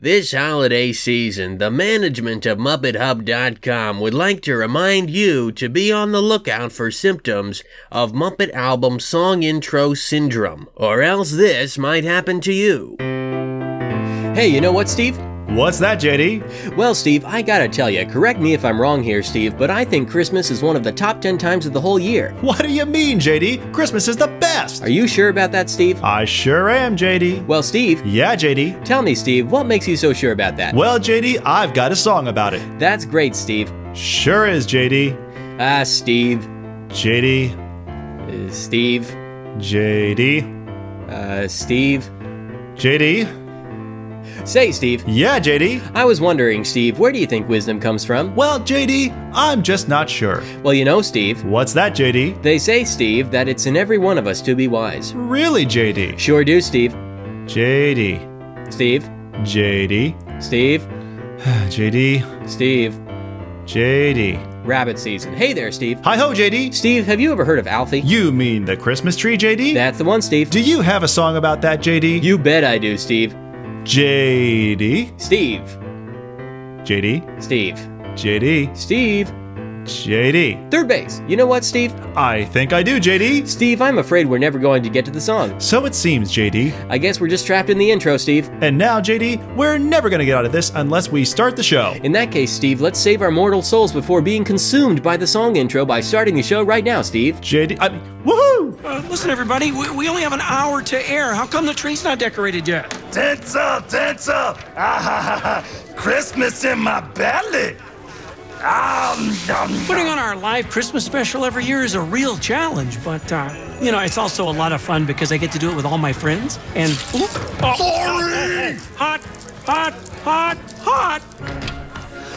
This holiday season, the management of MuppetHub.com would like to remind you to be on the lookout for symptoms of Muppet album song intro syndrome, or else this might happen to you. Hey, you know what, Steve? What's that, JD? Well, Steve, I gotta tell you, correct me if I'm wrong here, Steve, but I think Christmas is one of the top 10 times of the whole year. What do you mean, JD? Christmas is the best! Are you sure about that, Steve? I sure am, JD. Well, Steve, Yeah, JD. tell me, Steve, what makes you so sure about that? Well, JD, I've got a song about it. That's great, Steve. Sure is, JD. Ah, Steve. JD. Uh, Steve. JD. Uh, Steve. JD. Say, Steve. Yeah, JD. I was wondering, Steve, where do you think wisdom comes from? Well, JD, I'm just not sure. Well, you know, Steve, What's that, JD? they say, Steve, that it's in every one of us to be wise. Really, JD? Sure do, Steve. JD. Steve. JD. Steve. JD. Steve. JD. Rabbit season. Hey there, Steve. Hi ho, JD. Steve, have you ever heard of Alfie? You mean the Christmas tree, JD? That's the one, Steve. Do you have a song about that, JD? You bet I do, Steve. JD. Steve. JD. Steve. JD. Steve. JD. Third base. You know what, Steve? I think I do, JD. Steve, I'm afraid we're never going to get to the song. So it seems, JD. I guess we're just trapped in the intro, Steve. And now, JD, we're never gonna get out of this unless we start the show. In that case, Steve, let's save our mortal souls before being consumed by the song intro by starting the show right now, Steve. JD, I, woohoo! Uh, listen, everybody, we, we only have an hour to air. How come the tree's not decorated yet? Tense up, tense up. Ah, ha, ha, ha. Christmas in my belly. Um, um, Putting on our live Christmas special every year is a real challenge, but, uh, you know, it's also a lot of fun because I get to do it with all my friends. And. Oop, oh, Sorry! Hot, hot, hot, hot.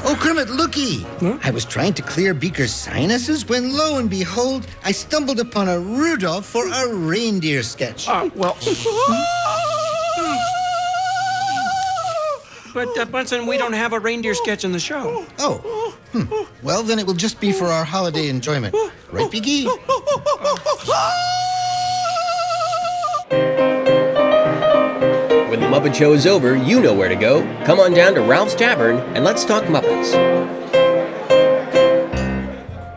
Oh, Kermit, looky! I was trying to clear Beaker's sinuses when, lo and behold, I stumbled upon a Rudolph for a reindeer sketch. Uh, well. But, uh, Bunsen, we don't have a reindeer sketch in the show. Oh, hmm. well, then it will just be for our holiday enjoyment. Right, Biggie? When the Muppet Show is over, you know where to go. Come on down to Ralph's Tavern and let's talk Muppets.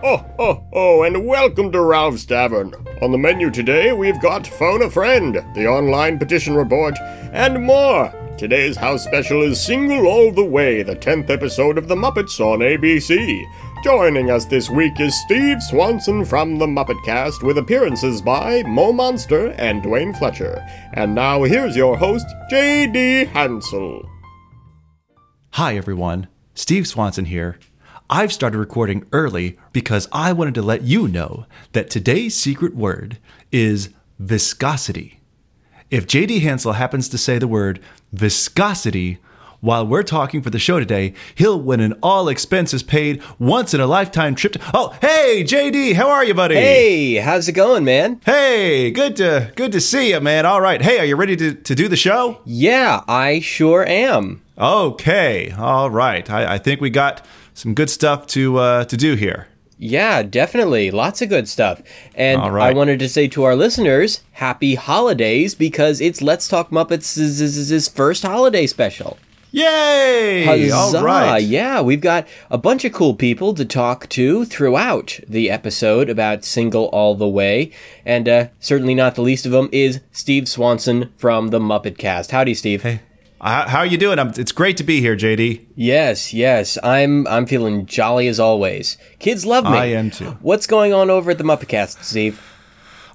Oh, oh, oh, and welcome to Ralph's Tavern. On the menu today, we've got Phone a Friend, the online petition report, and more. Today's house special is Single All the Way, the 10th episode of The Muppets on ABC. Joining us this week is Steve Swanson from The Muppet Cast, with appearances by Mo Monster and Dwayne Fletcher. And now here's your host, J.D. Hansel. Hi, everyone. Steve Swanson here. I've started recording early because I wanted to let you know that today's secret word is viscosity. If JD Hansel happens to say the word viscosity while we're talking for the show today, he'll win an all expenses paid once in a lifetime trip to. Oh, hey, JD, how are you, buddy? Hey, how's it going, man? Hey, good to good to see you, man. All right. Hey, are you ready to, to do the show? Yeah, I sure am. Okay. All right. I, I think we got some good stuff to uh, to do here. Yeah, definitely. Lots of good stuff. And right. I wanted to say to our listeners, happy holidays because it's Let's Talk Muppets' first holiday special. Yay! Huzzah! All right. Yeah, we've got a bunch of cool people to talk to throughout the episode about Single All the Way. And uh, certainly not the least of them is Steve Swanson from the Muppet Cast. Howdy, Steve. Hey, how, are you doing? I'm, it's great to be here, JD. Yes, yes, I'm I'm feeling jolly as always. Kids love me. I am too. What's going on over at the Muppet Cast, Steve?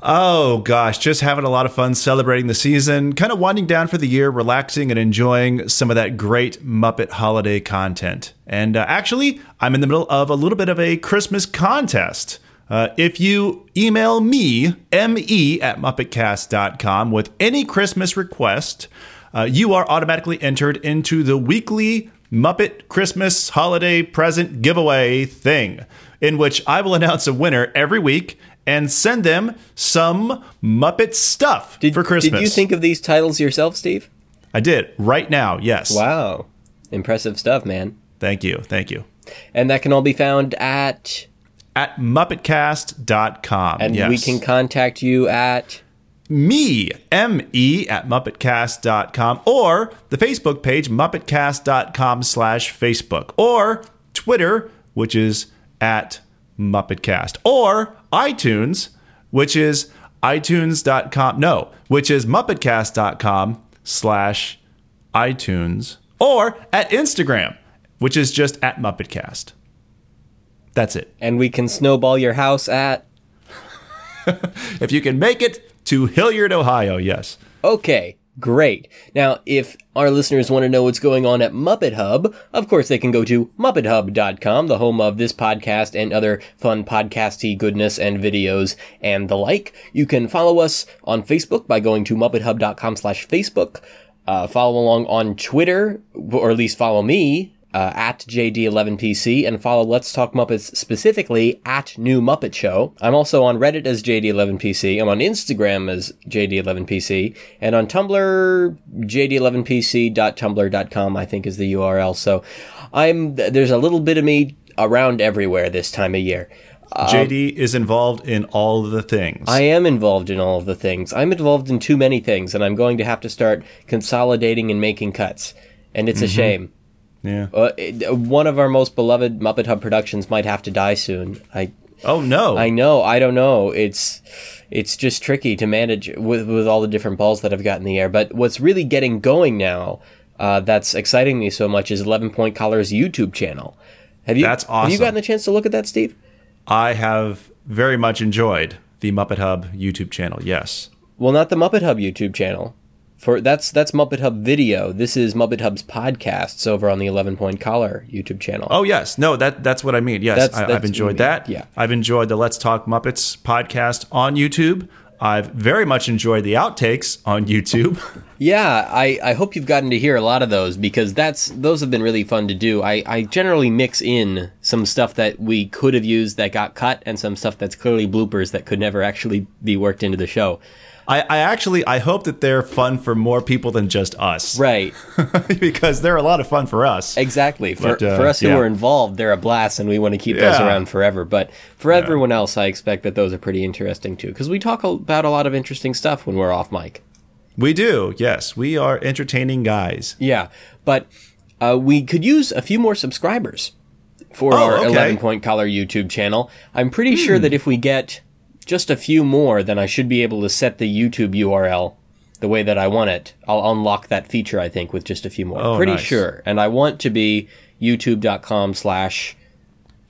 Oh gosh, just having a lot of fun celebrating the season, kind of winding down for the year, relaxing and enjoying some of that great Muppet holiday content. And uh, actually, I'm in the middle of a little bit of a Christmas contest. Uh, if you email me, me at muppetcast.com, with any Christmas request, uh, you are automatically entered into the weekly Muppet Christmas holiday present giveaway thing, in which I will announce a winner every week and send them some Muppet stuff Did, for Christmas. Did you think of these titles yourself, Steve? I did right now. Yes. Wow, impressive stuff, man. Thank you. Thank you. And that can all be found at At muppetcast.com. and yes. we can contact you at me, M-E, at MuppetCast.com, or the Facebook page, MuppetCast.com slash Facebook, or Twitter, which is at MuppetCast, or iTunes, which is iTunes.com, no, which is MuppetCast.com slash iTunes, or at Instagram, which is just at MuppetCast. That's it. And we can snowball your house at. If you can make it to Hilliard, Ohio, yes. Okay, great. Now, if our listeners want to know what's going on at Muppet Hub, of course they can go to MuppetHub.com, the home of this podcast and other fun podcasty goodness and videos and the like. You can follow us on Facebook by going to MuppetHub.com slash Facebook. Uh, follow along on Twitter, or at least follow me uh, at JD11PC and follow Let's Talk Muppets specifically at New Muppet Show. I'm also on Reddit as JD11PC. I'm on Instagram as JD11PC and on Tumblr, JD11PC.tumblr.com, I think is the URL. So I'm, there's a little bit of me around everywhere this time of year. JD is involved in all of the things. I am involved in all of the things. I'm involved in too many things, and I'm going to have to start consolidating and making cuts. And it's a shame. Yeah. Uh, it- one of our most beloved Muppet Hub productions might have to die soon. I Oh no. I know. I don't know. It's it's just tricky to manage with with all the different balls that I've got in the air. But what's really getting going now, uh, that's exciting me so much, is Eleven Point Collar's YouTube channel. Have you? That's awesome. Have you gotten a chance to look at that, Steve? I have very much enjoyed the Muppet Hub YouTube channel. Yes. Well, not the Muppet Hub YouTube channel. For that's that's Muppet Hub video. This is Muppet Hub's podcasts over on the Eleven Point Collar YouTube channel. Oh yes, no that that's what I mean. Yes, That's- I, that's I've enjoyed what I mean. that. Yeah. I've enjoyed the Let's Talk Muppets podcast on YouTube. I've very much enjoyed the outtakes on YouTube. Yeah, I, I hope you've gotten to hear a lot of those because that's those have been really fun to do. I, I generally mix in some stuff that we could have used that got cut and some stuff that's clearly bloopers that could never actually be worked into the show. I, I actually I hope that they're fun for more people than just us, Right. because they're a lot of fun for us. Exactly. For, But, uh, for us who yeah. are involved, they're a blast and we want to keep those around forever. But for everyone else, I expect that those are pretty interesting too because we talk about a lot of interesting stuff when we're off mic. We do. Yes, we are entertaining guys. Yeah, but uh, we could use a few more subscribers for Oh, our okay. Hmm. 11 Point Collar YouTube channel. I'm pretty sure that if we get just a few more, then I should be able to set the YouTube URL the way that I want it. I'll unlock that feature, I think, with just a few more. Oh, pretty nice. sure. And I want to be youtube.com slash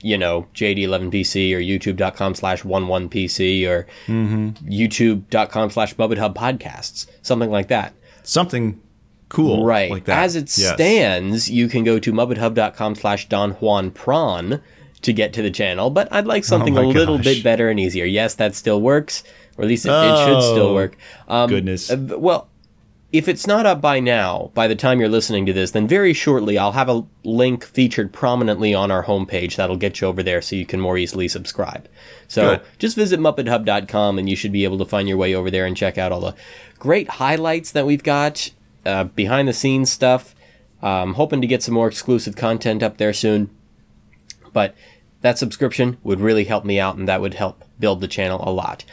you know, JD11PC or youtube.com slash 11PC or Mm-hmm. youtube.com slash Muppet Hub podcasts, something like that. Something cool, Right. Like that. As it Yes. stands, you can go to muppethub.com slash Don Juan Prawn to get to the channel, but I'd like something Oh a little gosh. bit better and easier. Yes, that still works, or at least it, it should still Oh, work. Um, goodness. uh, well, if it's not up by now, by the time you're listening to this, then very shortly I'll have a link featured prominently on our homepage that'll get you over there so you can more easily subscribe. So Good. just visit MuppetHub.com and you should be able to find your way over there and check out all the great highlights that we've got, uh, behind the scenes stuff. Um, hoping to get some more exclusive content up there soon. But that subscription would really help me out and that would help build the channel a lot.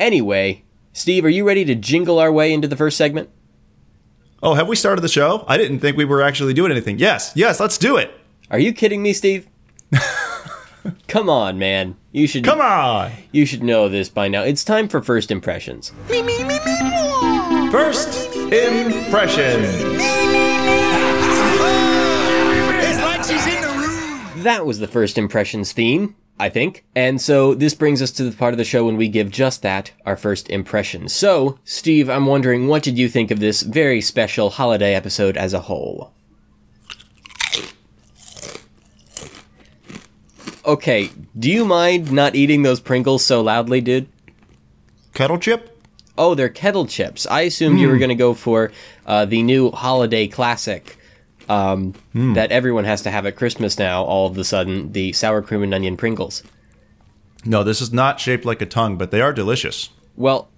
Anyway, Steve, are you ready to jingle our way into the first segment? Oh, have we started the show? I didn't think we were actually doing anything. Yes, yes, let's do it. Are you kidding me, Steve? Come on, man. You should Come on. you should know this by now. It's time for first impressions. First impression. That was the first impressions theme, I think. And so this brings us to the part of the show when we give just that, our first impressions. So, Steve, I'm wondering what did you think of this very special holiday episode as a whole? Okay, do you mind not eating those Pringles so loudly, dude? Kettle chip? Oh, they're kettle chips. I assumed you were going to go for uh, the new holiday classic um, that everyone has to have at Christmas now. All of a sudden, the sour cream and onion Pringles. No, this is not shaped like a tongue, but they are delicious. Well,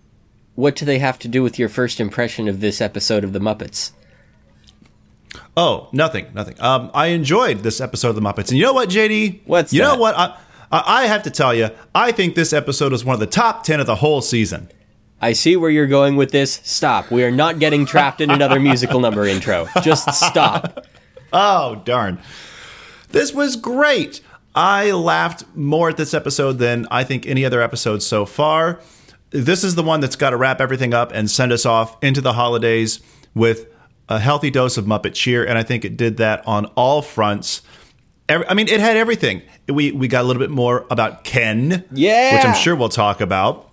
what do they have to do with your first impression of this episode of the Muppets? Oh, nothing, nothing. Um, I enjoyed this episode of the Muppets, and you know what, JD? What's you that? know what? I, I I have to tell you, I think this episode is one of the top ten of the whole season. I see where you're going with this. Stop. We are not getting trapped in another musical number intro. Just stop. Oh, darn. This was great. I laughed more at this episode than I think any other episode so far. This is the one that's got to wrap everything up and send us off into the holidays with a healthy dose of Muppet cheer, and I think it did that on all fronts. Every, I mean, it had everything. We we got a little bit more about Ken, Yeah. which I'm sure we'll talk about.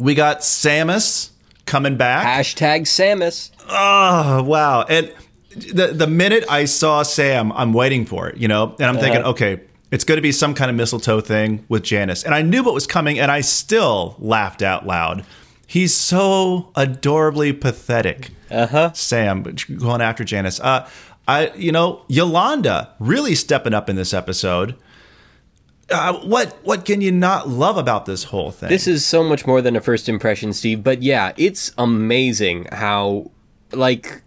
We got Samus coming back. Hashtag Samus. Oh wow! And the the minute I saw Sam, I'm waiting for it, you know, and I'm thinking, okay, it's going to be some kind of mistletoe thing with Janice, and I knew what was coming, and I still laughed out loud. He's so adorably pathetic. Uh huh. Sam going after Janice. Uh, I you know Yolanda really stepping up in this episode. Uh, what what can you not love about this whole thing? This is so much more than a first impression, Steve. But yeah, it's amazing how, like,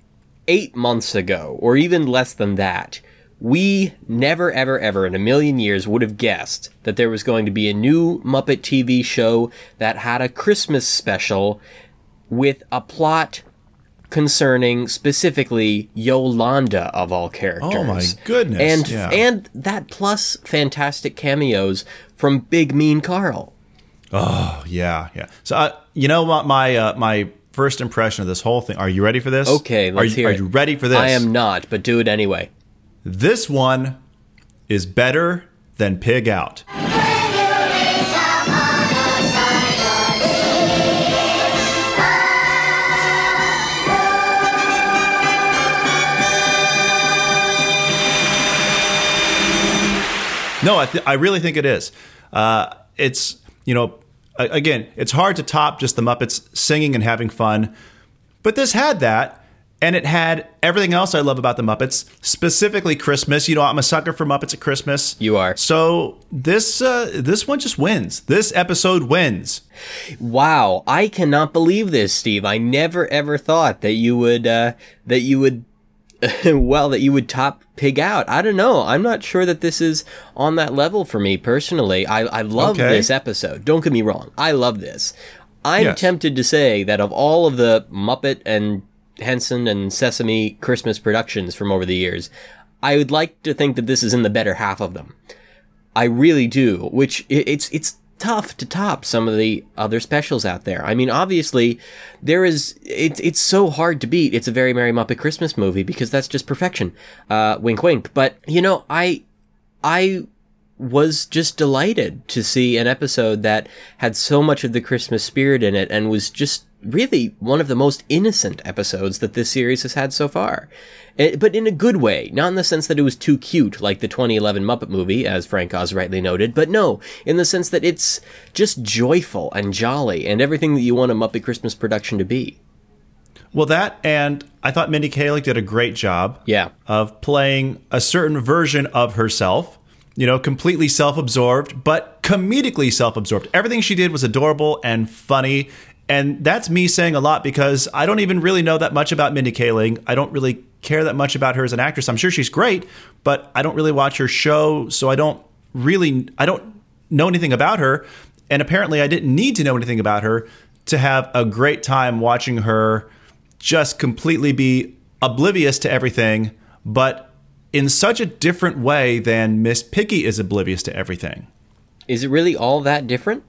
eight months ago, or even less than that, we never, ever, ever in a million years would have guessed that there was going to be a new Muppet TV show that had a Christmas special with a plot concerning specifically Yolanda of all characters. Oh my goodness, And yeah. and that plus fantastic cameos from Big Mean Carl. Oh yeah, yeah. So uh, you know what my uh, my first impression of this whole thing. Are you ready for this? Okay, are let's you, hear Are it. you ready for this? I am not, but do it anyway. This one is better than Pig Out. No, I, th- I really think it is. Uh, it's you know, again, it's hard to top just the Muppets singing and having fun, but this had that, and it had everything else I love about the Muppets, specifically Christmas. You know, I'm a sucker for Muppets at Christmas. You are. So this uh, this one just wins. This episode wins. Wow, I cannot believe this, Steve. I never ever thought that you would uh, that you would well that you would top Pig Out. I don't know. I'm not sure that this is on that level for me personally. I I love Okay. this episode. Don't get me wrong. I love this. I'm Yes. tempted to say that of all of the Muppet and Henson and Sesame Christmas productions from over the years, I would like to think that this is in the better half of them. I really do. Which it's it's tough to top some of the other specials out there. I mean, obviously, there is it's it's so hard to beat. It's a very Merry Muppet Christmas movie because that's just perfection. Uh, wink, wink. But you know, I I was just delighted to see an episode that had so much of the Christmas spirit in it and was just really one of the most innocent episodes that this series has had so far. Eh, but in a good way, not in the sense that it was too cute like the 2011 Muppet movie, as Frank Oz rightly noted, but no, in the sense that it's just joyful and jolly and everything that you want a Muppet Christmas production to be. Well, that and I thought Mindy Kaling did a great job. Yeah. Of playing a certain version of herself. You know, completely self-absorbed, but comedically self-absorbed. Everything she did was adorable and funny. And that's me saying a lot because I don't even really know that much about Mindy Kaling. I don't really care that much about her as an actress. I'm sure she's great, but I don't really watch her show, so I don't really I don't know anything about her. And apparently I didn't need to know anything about her to have a great time watching her just completely be oblivious to everything, but in such a different way than Miss Piggy is oblivious to everything. Is it really all that different?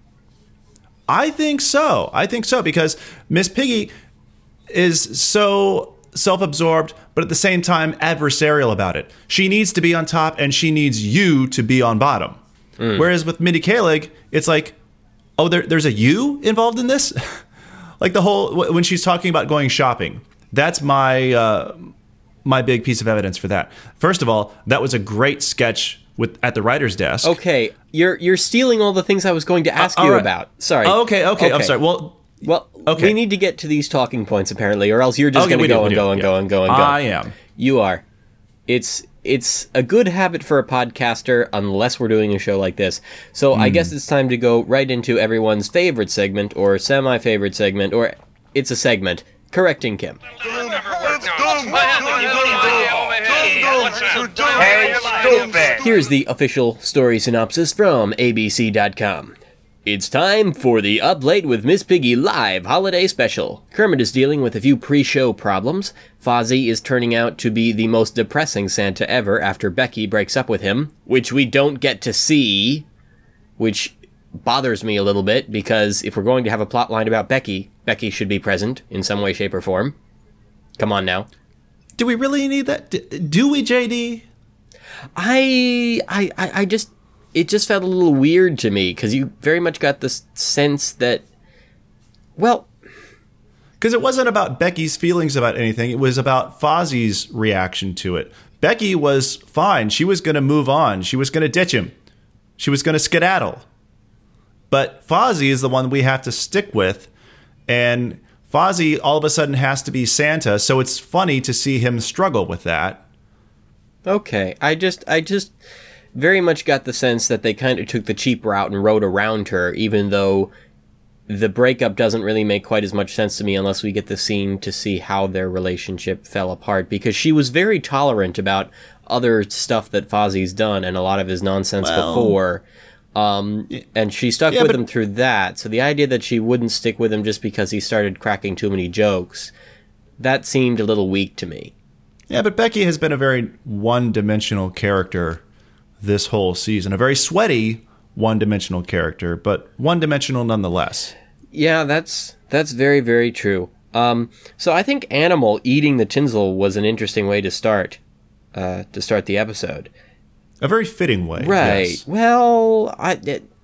I think so. I think so because Miss Piggy is so self absorbed, but at the same time adversarial about it. She needs to be on top and she needs you to be on bottom. Whereas with Mindy Kaling, it's like, oh, there, there's a you involved in this? like the whole, when she's talking about going shopping, that's my. Uh, my big piece of evidence for that. First of all, that was a great sketch with at the writer's desk. Okay, you're you're stealing all the things I was going to ask all you right. about. Sorry. Oh, okay, okay, I'm sorry. Well, Well, Okay. we need to get to these talking points apparently, or else you're just Okay, going to we do, go and do, go and go and go and go. I am. You are. It's it's a good habit for a podcaster unless we're doing a show like this. So Hmm. I guess it's time to go right into everyone's favorite segment or semi-favorite segment or it's a segment. Correcting Kim. Hey! Here's the official story synopsis from ABC.com. It's time for the Up Late with Miss Piggy live holiday special. Kermit is dealing with a few pre-show problems. Fozzie is turning out to be the most depressing Santa ever after Becky breaks up with him, which we don't get to see, which bothers me a little bit because if we're going to have a plot line about Becky, Becky should be present in some way, shape, or form. Come on now. Do we really need that? D- Do we, JD? I, I, I I just, it just felt a little weird to me because you very much got this sense that, well, Because it wasn't about Becky's feelings about anything. It was about Fozzie's reaction to it. Becky was fine. She was going to move on. She was going to ditch him. She was going to skedaddle. But Fozzie is the one we have to stick with. And Fozzie all of a sudden has to be Santa. So it's funny to see him struggle with that. Okay, I just I just very much got the sense that they kind of took the cheap route and rode around her, even though the breakup doesn't really make quite as much sense to me unless we get the scene to see how their relationship fell apart. Because she was very tolerant about other stuff that Fozzie's done and a lot of his nonsense Well- before. Um, and she stuck Yeah, with but- him through that. So the idea that she wouldn't stick with him just because he started cracking too many jokes, that seemed a little weak to me. Yeah, but Becky has been a very one dimensional character this whole season. A very sweaty one dimensional character, but one dimensional nonetheless. Yeah, that's that's very very true. Um, so I think animal eating the tinsel was an interesting way to start uh, to start the episode. A very fitting way. Right. yes. Well, I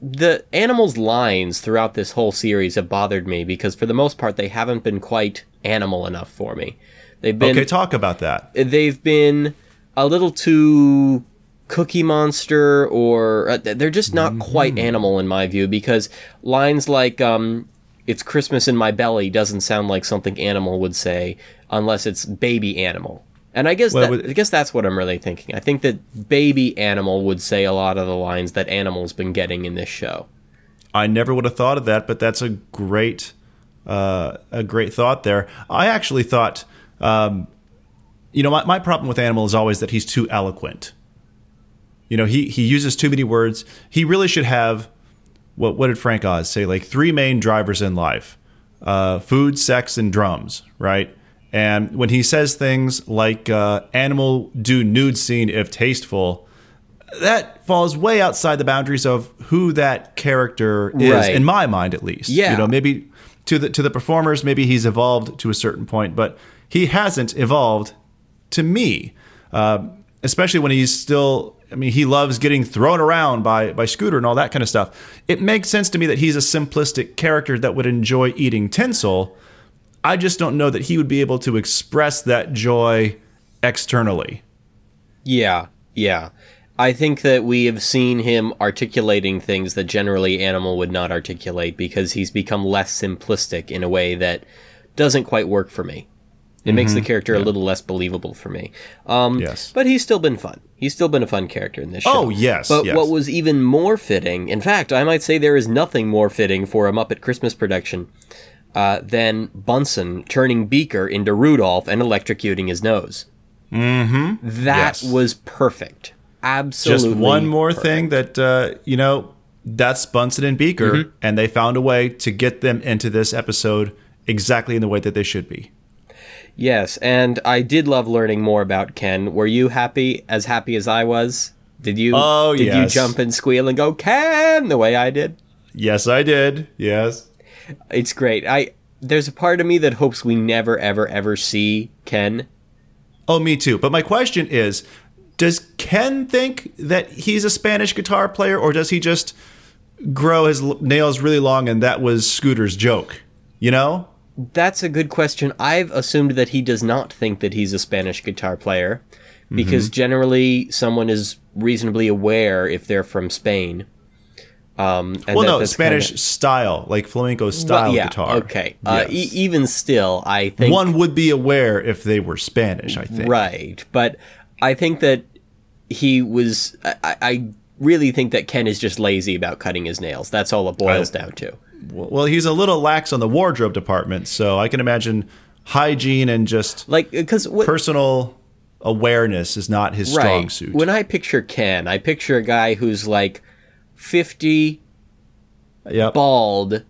the animals' lines throughout this whole series have bothered me because for the most part they haven't been quite animal enough for me. They've been Okay, talk about that. they've been a little too cookie monster or uh, they're just not quite animal in my view because lines like um it's christmas in my belly doesn't sound like something animal would say unless it's baby animal and i guess Well, that, i guess that's what i'm really thinking i think that baby animal would say a lot of the lines that animal's been getting in this show I never would have thought of that, but that's a great, uh, a great thought there. I actually thought, um, you know, my, my problem with Animal is always that he's too eloquent. You know, he he uses too many words. He really should have what what did Frank Oz say? Like three main drivers in life: uh, food, sex, and drums. Right. And when he says things like uh, "animal do nude scene if tasteful," that falls way outside the boundaries of who that character is, Right. in my mind, at least. Yeah. You know, maybe to the to the performers, maybe he's evolved to a certain point, but he hasn't evolved to me. Uh, especially when he's still. I mean, he loves getting thrown around by by Scooter and all that kind of stuff. It makes sense to me that he's a simplistic character that would enjoy eating tinsel. I just don't know that he would be able to express that joy externally. Yeah, yeah. I think that we have seen him articulating things that generally Animal would not articulate because he's become less simplistic in a way that doesn't quite work for me. It makes the character a little less believable for me. Um, Yes. But he's still been fun. He's still been a fun character in this show. Oh, yes, But yes. what was even more fitting, in fact, I might say there is nothing more fitting for a Muppet Christmas production uh, than Bunsen turning Beaker into Rudolph and electrocuting his nose. Mm-hmm. That Yes. was perfect. Absolutely. Just one more thing that uh, you know that's Bunsen and Beaker, Mm-hmm. and they found a way to get them into this episode exactly in the way that they should be. Yes, and I did love learning more about Ken. Were you happy, as happy as I was? Did you? Oh, Did you jump and squeal and go Ken the way I did? Yes, I did. Yes. It's great. I there's a part of me that hopes we never, ever, ever see Ken. Oh, me too. But my question is, does Ken think that he's a Spanish guitar player, or does he just grow his nails really long and that was Scooter's joke? You know? That's a good question. I've assumed that he does not think that he's a Spanish guitar player because Mm-hmm. generally someone is reasonably aware if they're from Spain. Um, and well, that- no, Spanish kinda- style, like flamenco style Well, yeah, guitar. Okay. Uh, e- even still, I think One would be aware if they were Spanish, I think. Right, but I think that he was. I, I- really think that Ken is just lazy about cutting his nails. That's all it boils I- down to. Well, he's a little lax on the wardrobe department, so I can imagine hygiene and just Like, because personal awareness is not his strong right. suit. When I picture Ken, I picture a guy who's like fifty, Yep. bald,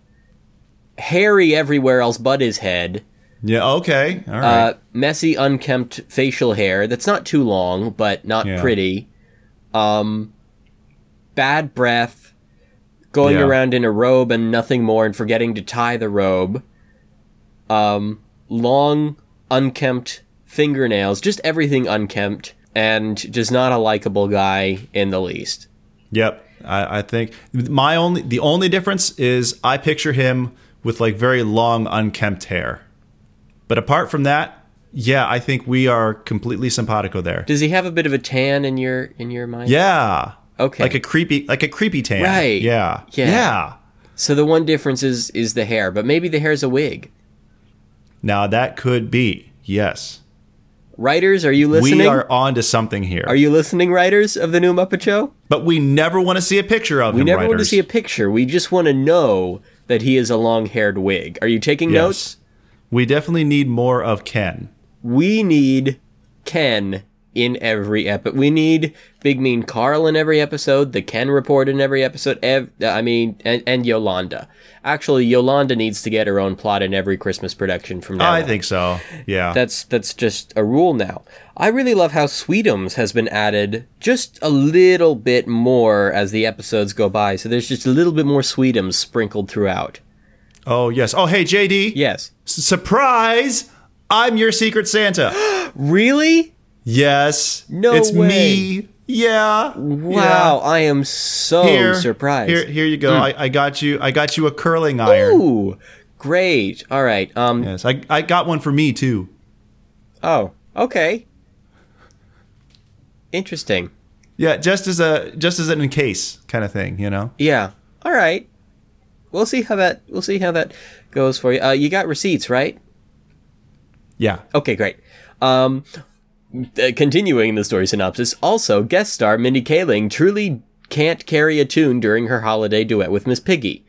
hairy everywhere else but his head, Yeah. Okay. All right. uh, messy, unkempt facial hair that's not too long but not Yeah. pretty, um, bad breath, going Yeah. around in a robe and nothing more and forgetting to tie the robe, um, long, unkempt fingernails, just everything unkempt, and just not a likable guy in the least. Yep. I, I think my only the only difference is I picture him with like very long unkempt hair. But apart from that, yeah, I think we are completely simpatico there. Does he have a bit of a tan in your in your mind? Yeah. Okay. Like a creepy like a creepy tan. Right. Yeah. Yeah. Yeah. So the one difference is is the hair, but maybe the hair's a wig. Now that could be. Yes. Writers, are you listening? We are on to something here. Are you listening, writers of the new Muppet Show? but we never want to see a picture of We him. We never want to see a picture. We just want to know that he is a long-haired wig. Are you taking Yes. notes? We definitely need more of Ken. We need Ken in every episode. We need Big Mean Carl in every episode. The Ken report in every episode. Ev- uh, I mean, and, and Yolanda. Actually, Yolanda needs to get her own plot in every Christmas production from now I on. think so. Yeah. That's that's just a rule now. I really love how Sweetums has been added just a little bit more as the episodes go by. So there's just a little bit more Sweetums sprinkled throughout. oh yes. Oh hey JD. Yes. S- Surprise! I'm your secret Santa. Really? Yes. No It's way. me. Yeah. Wow, I am so Here, surprised. Here, here you go. I, I got you. I got you a curling iron. Ooh, great. All right. Um. Yes, I, I got one for me too. Oh, okay. Interesting. Yeah, just as a just as an in case kind of thing, you know. Yeah. All right. We'll see how that. We'll see how that goes for you. Uh, you got receipts, right? Yeah. Okay, great. Um, uh, continuing the story synopsis, also guest star Mindy Kaling truly can't carry a tune during her holiday duet with Miss Piggy.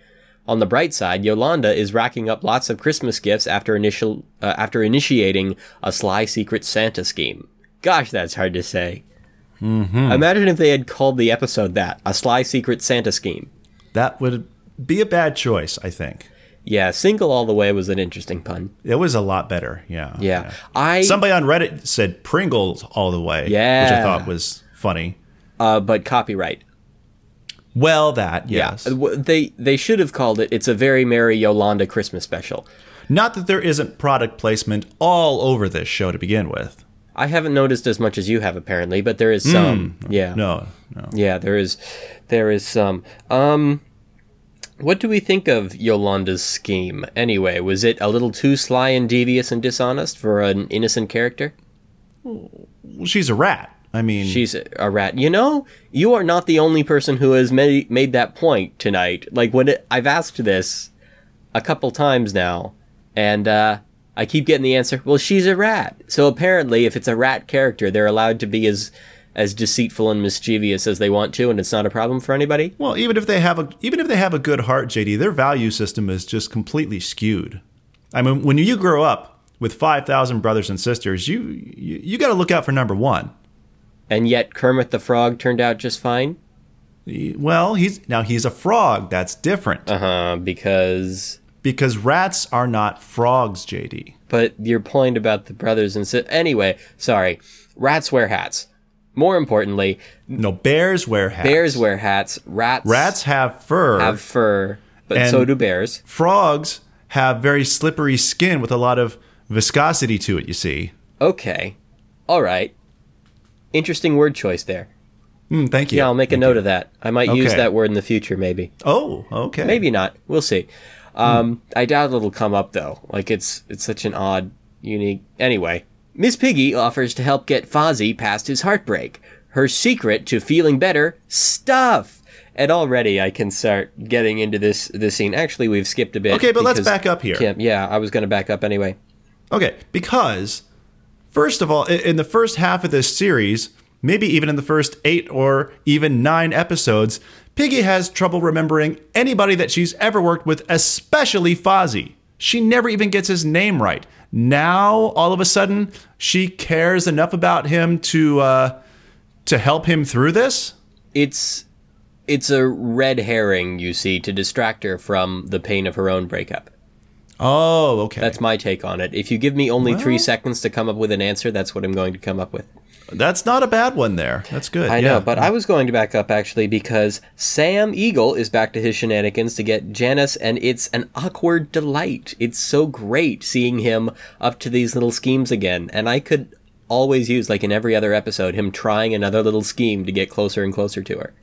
On the bright side, Yolanda is racking up lots of Christmas gifts after initial uh, after initiating a sly secret Santa scheme. Gosh, that's hard to say. Mm-hmm. Imagine if they had called the episode that a sly secret Santa scheme. That would be a bad choice, I think. Yeah, single all the way was an interesting pun. It was a lot better. Yeah. Yeah, I Somebody on Reddit said Pringles all the way. Yeah. Which I thought was funny. uh, but copyright. Well, that, yes. Yeah, they they should have called it. It's a very merry Yolanda Christmas special. Not that there isn't product placement all over this show to begin with. I haven't noticed as much as you have apparently, but there is some. yeah, No, no. yeah, there is, there is some. Um, what do we think of Yolanda's scheme anyway? Was it a little too sly and devious and dishonest for an innocent character? Well, she's a rat. I mean, She's a, a rat. You know, you are not the only person who has made made that point tonight. Like when it, I've asked this a couple times now, and uh, I keep getting the answer. Well, she's a rat. So apparently, if it's a rat character, they're allowed to be as as deceitful and mischievous as they want to, and it's not a problem for anybody. well, even if they have a even if they have a good heart, JD, their value system is just completely skewed. I mean, when you grow up with five thousand brothers and sisters, you you, you got to look out for number one. And yet, Kermit the Frog turned out just fine. Well, he's now he's a frog. That's different Uh huh. Because, because rats are not frogs, JD. but your point about the brothers and sisters. Anyway, sorry. Rats wear hats. More importantly, No, bears wear hats. Bears wear hats. Rats Rats have fur. have fur, but And- so do bears. Frogs have very slippery skin with a lot of viscosity to it. You see. Okay. All right. Interesting word choice there. Mm, thank you. Yeah, I'll make a note of that. I might use that word in the future, maybe. Oh, okay. Maybe not. We'll see. Um, I doubt it'll come up though. Like it's it's such an odd, unique. Anyway, Miss Piggy offers to help get Fozzie past his heartbreak. Her secret to feeling better: stuff. And already I can start getting into this this scene. Actually, we've skipped a bit. Okay, but let's back up here. Kim, yeah, I was going to back up anyway. Okay, because first of all, in the first half of this series, maybe even in the first eight or even nine episodes, Piggy has trouble remembering anybody that she's ever worked with, especially Fozzie. She never even gets his name right. Now, all of a sudden, she cares enough about him to uh, to help him through this. it's it's a red herring, you see, to distract her from the pain of her own breakup. Oh, okay. That's my take on it. If you give me only three seconds to come up with an answer, that's what I'm going to come up with. That's not a bad one there. That's good. I yeah. know, but I was going to back up actually because Sam Eagle is back to his shenanigans to get Janice, and it's an awkward delight. It's so great seeing him up to these little schemes again, and I could always use, like in every other episode, him trying another little scheme to get closer and closer to her.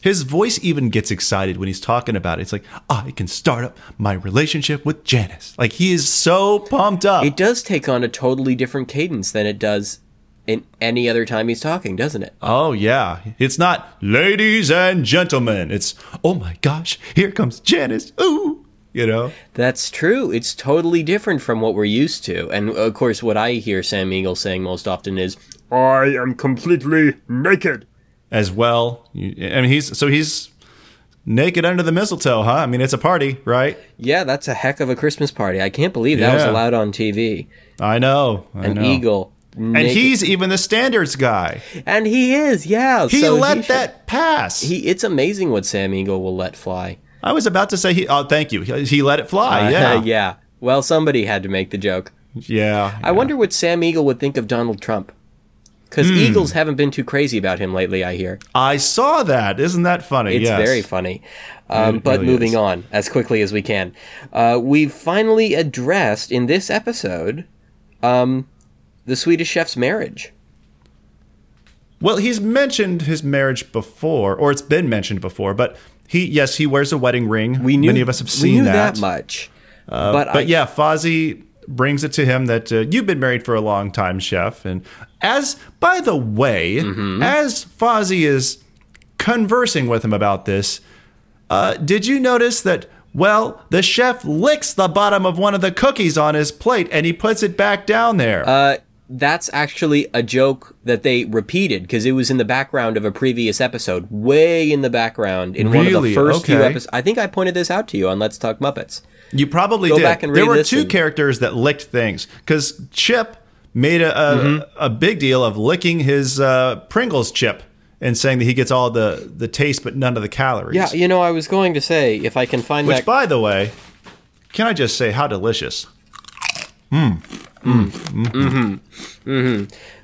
His voice even gets excited when he's talking about it. It's like, I can start up my relationship with Janice. Like he is so pumped up. It does take on a totally different cadence than it does in any other time he's talking, doesn't it? oh yeah. It's not ladies and gentlemen. It's oh my gosh, here comes Janice. Ooh. You know? That's true. It's totally different from what we're used to. And uh, of course, what I hear Sam Eagle saying most often is, I am completely naked. As well. I mean he's so he's naked under the mistletoe, huh? I mean it's a party, right? Yeah, that's a heck of a Christmas party. I can't believe that was allowed on TV. I know. I An know. eagle. And naked- he's even the standards guy. and he is, yeah. He so let should- that pass. He, it's amazing what Sam Eagle will let fly. I was about to say he. Oh, thank you. He, he let it fly. Uh, yeah. yeah. Well, somebody had to make the joke. Yeah. I wonder what Sam Eagle would think of Donald Trump. Because Hmm. Eagles haven't been too crazy about him lately, I hear. I saw that. Isn't that funny? It's Yes. very funny. Um, but really moving is. on as quickly as we can. Uh, we've finally addressed in this episode um, the Swedish chef's marriage. Well, he's mentioned his marriage before, or it's been mentioned before. But he, yes, he wears a wedding ring. We knew, Many of us have we seen knew that. that much. Uh, but but I, yeah, Fozzie brings it to him that uh, you've been married for a long time, chef. And as, by the way, Mm-hmm. as Fozzie is conversing with him about this, uh, did you notice that? Well, the chef licks the bottom of one of the cookies on his plate and he puts it back down there. That's actually a joke that they repeated because it was in the background of a previous episode, way in the background in one of the Really? first few episodes. I think I pointed this out to you on Let's Talk Muppets. You probably Go did. back and there were two characters that licked things because Chip made a a, Mm-hmm. a big deal of licking his uh, Pringles chip and saying that he gets all the the taste but none of the calories. Yeah, you know, I was going to say if I can find Which, that. by the way, can I just say how delicious?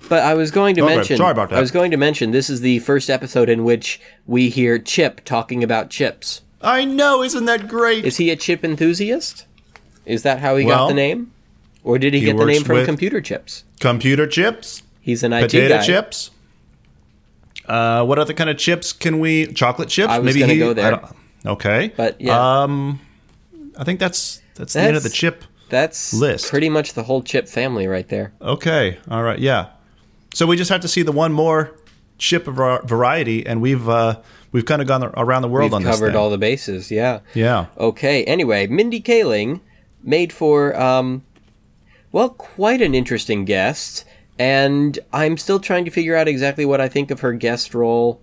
But I was going to Okay, mention. sorry about that. I was going to mention this is the first episode in which we hear Chip talking about chips. I know, isn't that great? Is he a chip enthusiast? Is that how he got the name, or did he, he get the name from computer chips? Computer chips, He's an IT potato guy. chips. Uh, what other kind of chips can we? Chocolate chips? I was Maybe he, go there. Okay, But yeah, um, I think that's that's, the end of the chip. That's list. pretty much the whole chip family right there. Okay. All right. Yeah. So we just have to see the one more chip var- variety, and we've uh, we've kind of gone around the world We've on this. covered all the bases. Yeah. Yeah. Okay. Anyway, Mindy Kaling made for um, well, quite an interesting guest, and I'm still trying to figure out exactly what I think of her guest role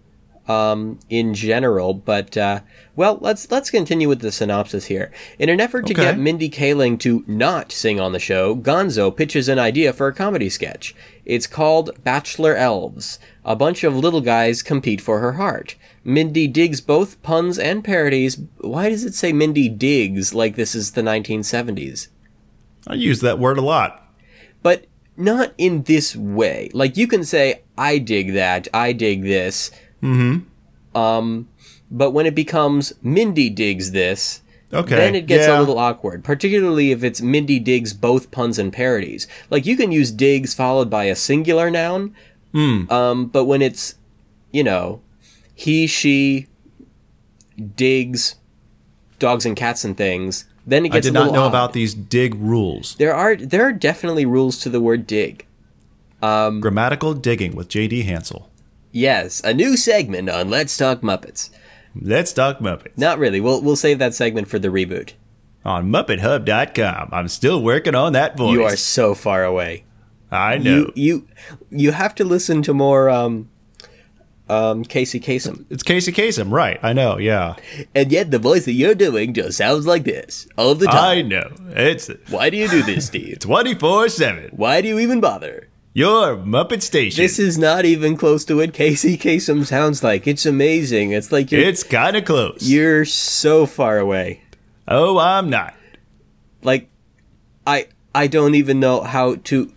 um, in general. But uh, well, let's let's continue with the synopsis here. In an effort to Okay. get Mindy Kaling to not sing on the show, Gonzo pitches an idea for a comedy sketch. It's called Bachelor Elves. A bunch of little guys compete for her heart. Mindy digs both puns and parodies. Why does it say Mindy digs like this is the 1970s? I use that word a lot. but not in this way. Like you can say, "I dig that," "I dig this," mm-hmm. um, but when it becomes Mindy digs this, Okay. then it gets yeah. a little awkward. Particularly if it's Mindy digs both puns and parodies. Like you can use digs followed by a singular noun, Hmm. um, but when it's, you know, he, she digs dogs and cats and things, then it gets. I did a not know odd. about these dig rules. There are there are definitely rules to the word dig. Grammatical digging with J.D. Hansel. Yes, a new segment on Let's Talk Muppets. Let's talk Muppets Not really. We'll we'll save that segment for the reboot. on MuppetHub.com. I'm still working on that voice. You are so far away. I know. You you you have to listen to more um um Casey Kasem. it's Casey Kasem, right? I know. Yeah, And yet the voice that you're doing just sounds like this all the time. I know. It's Why do you do this, Steve? twenty four seven. Why do you even bother? Your Muppet Station. This is not even close to what Casey Kasem sounds like. It's amazing. It's like you're it's kind of close. you're so far away. oh, I'm not. Like I I don't even know how to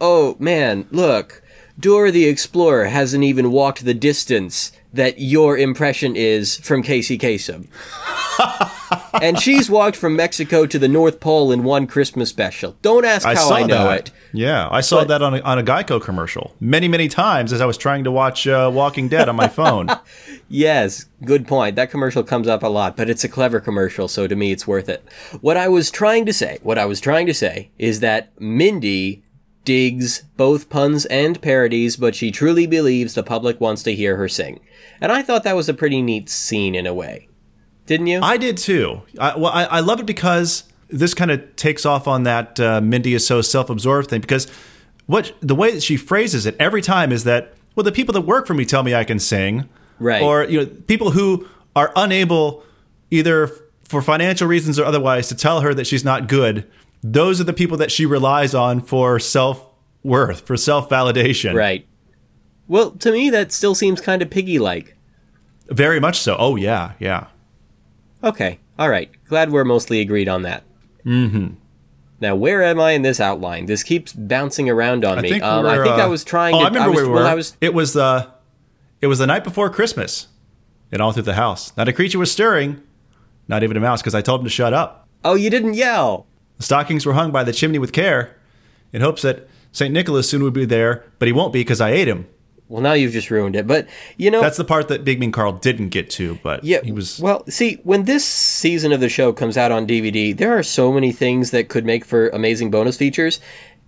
Oh man, look. Dora the Explorer hasn't even walked the distance that your impression is from Casey Kasem. and she's walked from Mexico to the North Pole in one Christmas special. Don't ask I how saw I know that. it. Yeah, I saw that on a, on a Geico commercial many, many times as I was trying to watch uh, Walking Dead on my phone. Yes, good point. That commercial comes up a lot, but it's a clever commercial, so to me it's worth it. What I was trying to say, what I was trying to say is that Mindy digs both puns and parodies, but she truly believes the public wants to hear her sing. And I thought that was a pretty neat scene in a way. Didn't you? I did too. I, well, I, I love it because this kind of takes off on that uh, Mindy is so self-absorbed thing. Because what the way that she phrases it every time is that well, the people that work for me tell me I can sing, Right. Or you know, people who are unable either for financial reasons or otherwise to tell her that she's not good. Those are the people that she relies on for self worth, for self validation. right. Well, to me that still seems kind of piggy like. Very much so. Oh yeah, yeah. Okay, all right. Glad we're mostly agreed on that. Mm-hmm. Now, where am I in this outline? This keeps bouncing around on I me. think, um, I think uh, I was trying oh, to. I remember was, where we were. well, I was. It was the, it was the night before Christmas, and all through the house. Not a creature was stirring, not even a mouse, because I told him to shut up. Oh, you didn't yell. The stockings were hung by the chimney with care, in hopes that Saint Nicholas soon would be there, but he won't be because I ate him. Well, now you've just ruined it. But you know, That's the part that Big Mean Carl didn't get to, but yeah. he was. Well, see, when this season of the show comes out on DVD, there are so many things that could make for amazing bonus features.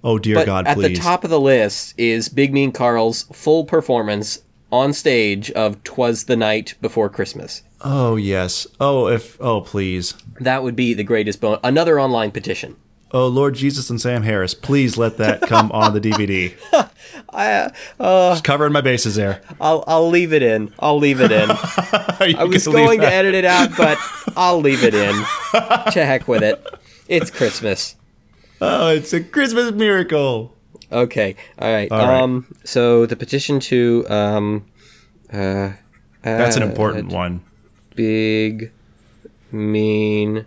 oh dear But God, at please! the top of the list is Big Mean Carl's full performance on stage of "Twas the Night Before Christmas." oh yes. Oh if. Oh please. That would be the greatest bonus. Another online petition. Oh Lord Jesus and Sam Harris, please let that come on the DVD. I, uh, Just covering my bases there. I'll I'll leave it in. I'll leave it in. I was going to edit it out, but I'll leave it in. to heck with it. It's Christmas. Oh, it's a Christmas miracle. Okay. All right. All right. Um. So the petition to um, uh, That's an uh, important one. Big, mean,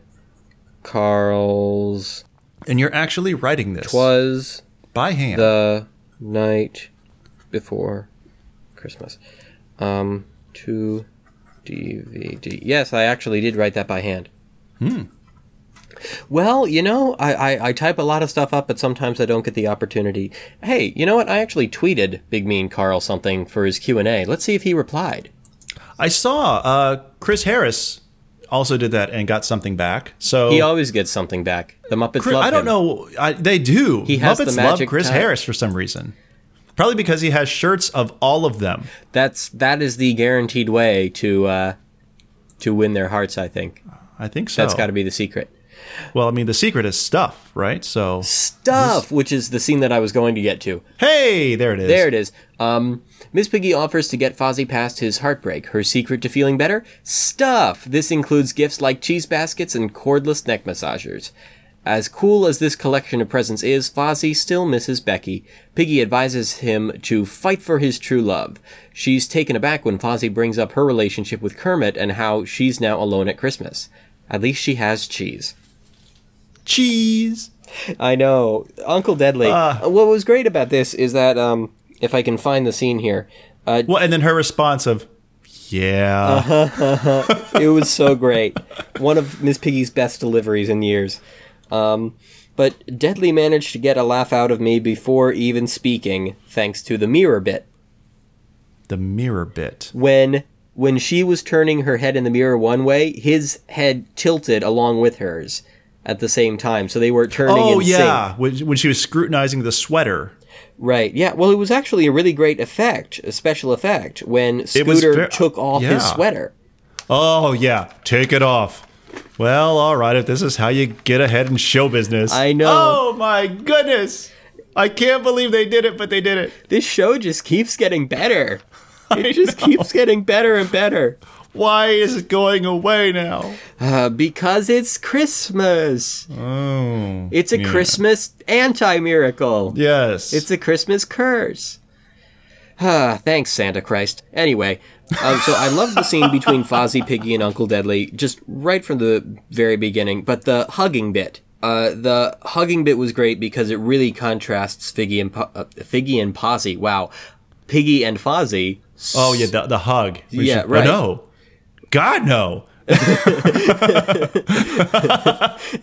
Carl's And you're actually writing this was by hand. the night before Christmas. Um. To DVD. Yes, I actually did write that by hand. Hmm. Well, you know, I, I, I type a lot of stuff up, but sometimes I don't get the opportunity. Hey, you know what? I actually tweeted Big Mean Carl something for his Q and A. Let's see if he replied. I saw uh, Chris Harris also did that and got something back. So He always gets something back. The Muppets Chris- love I don't him. know. I, they do. He has the Muppets love magic Chris touch. Harris for some reason. Probably because he has shirts of all of them. That's that is the guaranteed way to uh, to win their hearts. I think I think so. that's got to be the secret. Well, I mean, the secret is stuff, right? So, Stuff, which is the scene that I was going to get to. hey, there it is. There it is. Um, Miss Piggy offers to get Fozzie past his heartbreak. Her secret to feeling better? Stuff! This includes gifts like cheese baskets and cordless neck massagers. As cool as this collection of presents is, Fozzie still misses Becky. Piggy advises him to fight for his true love. She's taken aback when Fozzie brings up her relationship with Kermit and how she's now alone at Christmas. At least she has cheese. Cheese. I know. Uncle Deadly. Uh, what was great about this is that, um, if I can find the scene here, uh, Well, and then her response of, yeah. Uh-huh. it was so great. One of Miss Piggy's best deliveries in years. Um, but Deadly managed to get a laugh out of me before even speaking, thanks to the mirror bit. The mirror bit. When when she was turning her head in the mirror one way, his head tilted along with hers at the same time, so they were turning Oh, in yeah. When, when she was scrutinizing the sweater. Right. Yeah. Well, it was actually a really great effect, a special effect, when Scooter ver- took off yeah. his sweater. Oh, yeah. Take it off. Well, all right. If this is how you get ahead in show business. I know. Oh, my goodness. I can't believe they did it, but they did it. This show just keeps getting better. It just keeps getting better and better. Why is it going away now? Uh, because it's Christmas. Oh. It's a yeah. Christmas anti miracle. Yes. It's a Christmas curse. Ah, thanks, Santa Christ. Anyway, um, so I love the scene between Fozzie, Piggy, and Uncle Deadly just right from the very beginning. But the hugging bit, uh, the hugging bit was great because it really contrasts Figgy and Po- uh, Figgy and Posy. Wow, Piggy and Fozzie. Oh yeah, the, the hug. We Yeah, should- right. Oh, no. God no.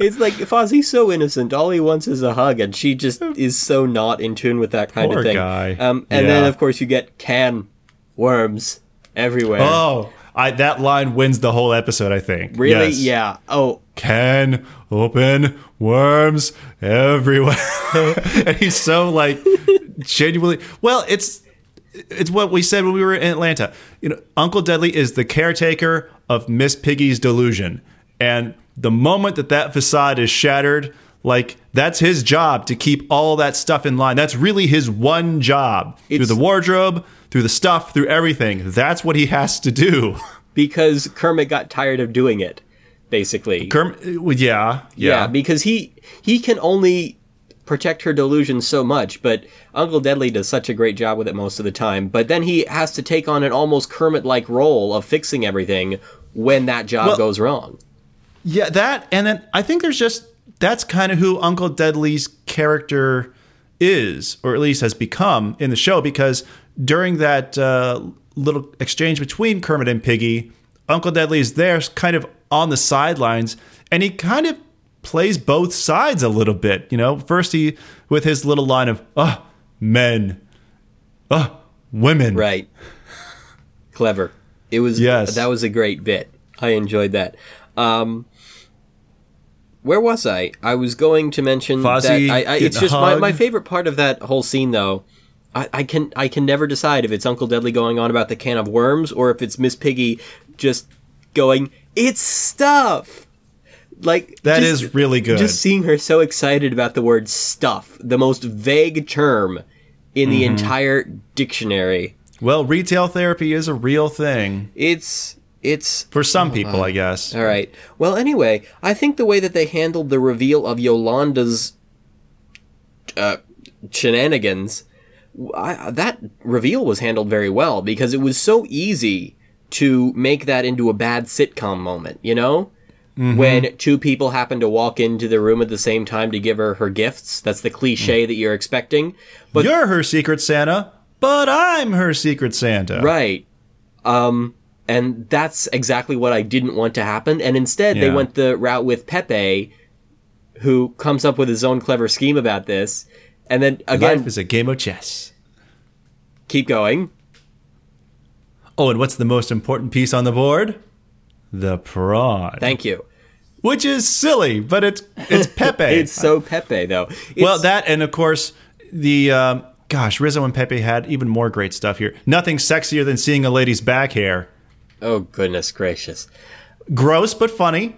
It's like Fozzie's so innocent. All he wants is a hug, and she just is so not in tune with that kind Poor of thing. guy. Um, and then of course you get can worms everywhere. Oh, I that line wins the whole episode. I think. really? Yes. Yeah. Oh, Can open worms everywhere, and he's so like genuinely. Well, it's it's what we said when we were in Atlanta. You know, Uncle Deadly is the caretaker of Miss Piggy's delusion, and the moment that that facade is shattered, like that's his job to keep all that stuff in line. That's really his one job through the wardrobe, through the stuff, through everything. That's what he has to do. because Kermit got tired of doing it, basically. Kerm- uh, well, yeah, yeah. because he he can only protect her delusion so much, but Uncle Deadly does such a great job with it most of the time. But then he has to take on an almost Kermit-like role of fixing everything when that job Well- goes wrong. Yeah, that, and then I think there's just that's kind of who Uncle Deadly's character is, or at least has become in the show, because during that uh, little exchange between Kermit and Piggy, Uncle Deadly is there, kind of on the sidelines, and he kind of plays both sides a little bit. You know, first he with his little line of "ah, men, ah, women," Right. Clever. It was Yes. that was a great bit. I enjoyed that. Um where was I? I was going to mention Fozzie that I, I, it's just my, my favorite part of that whole scene though. I, I can I can never decide if it's Uncle Deadly going on about the can of worms or if it's Miss Piggy just going, It's stuff. Like That That is is really good. Just seeing her so excited about the word stuff, the most vague term in the Mm-hmm. entire dictionary. Well, retail therapy is a real thing It's it's for some people, I guess. all right. Well, anyway, I think the way that they handled the reveal of Yolanda's uh, shenanigans, I, that reveal was handled very well because it was so easy to make that into a bad sitcom moment. You know. When two people happen to walk into the room at the same time to give her her gifts, that's the cliche that you're expecting. But You're her secret Santa, but I'm her secret Santa. Right. Um, and that's exactly what I didn't want to happen. And instead, they went the route with Pepe, who comes up with his own clever scheme about this. And then again, Life is a game of chess. keep going. Oh, and what's the most important piece on the board? The prawn. Thank you. Which is silly, but it's it's Pepe. It's so Pepe, though. It's, well, that and of course the um, gosh, Rizzo and Pepe had even more great stuff here. Nothing sexier than seeing a lady's back hair. oh goodness gracious. Gross but funny.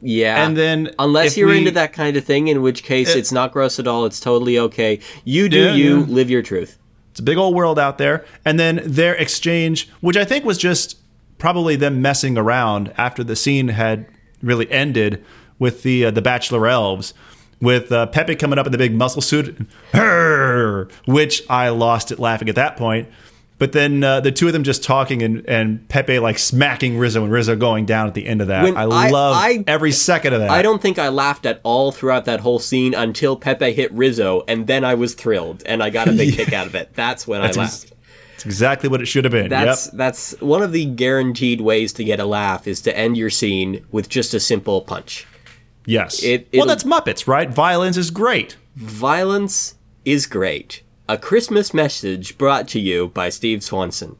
Yeah. And then unless you're we- into that kind of thing, in which case Uh, it's not gross at all. It's totally okay. You do Yeah, you. yeah. Live your truth. It's a big old world out there. And then their exchange, which I think was just probably them messing around after the scene had really ended with the uh, the bachelor elves, with uh, Pepe coming up in the big muscle suit, which I lost it laughing at that point. But then uh, the two of them just talking and, and Pepe like smacking Rizzo and Rizzo going down at the end of that. When I, I- love I- every second of that. I don't think I laughed at all throughout that whole scene until Pepe hit Rizzo, and then I was thrilled and I got a big kick out of it. That's when That's I laughed. It's exactly what it should have been. That's yep. that's one of the guaranteed ways to get a laugh is to end your scene with just a simple punch. Yes. it- well, that's Muppets, right? Violence is great. Violence is great. A Christmas message brought to you by Steve Swanson.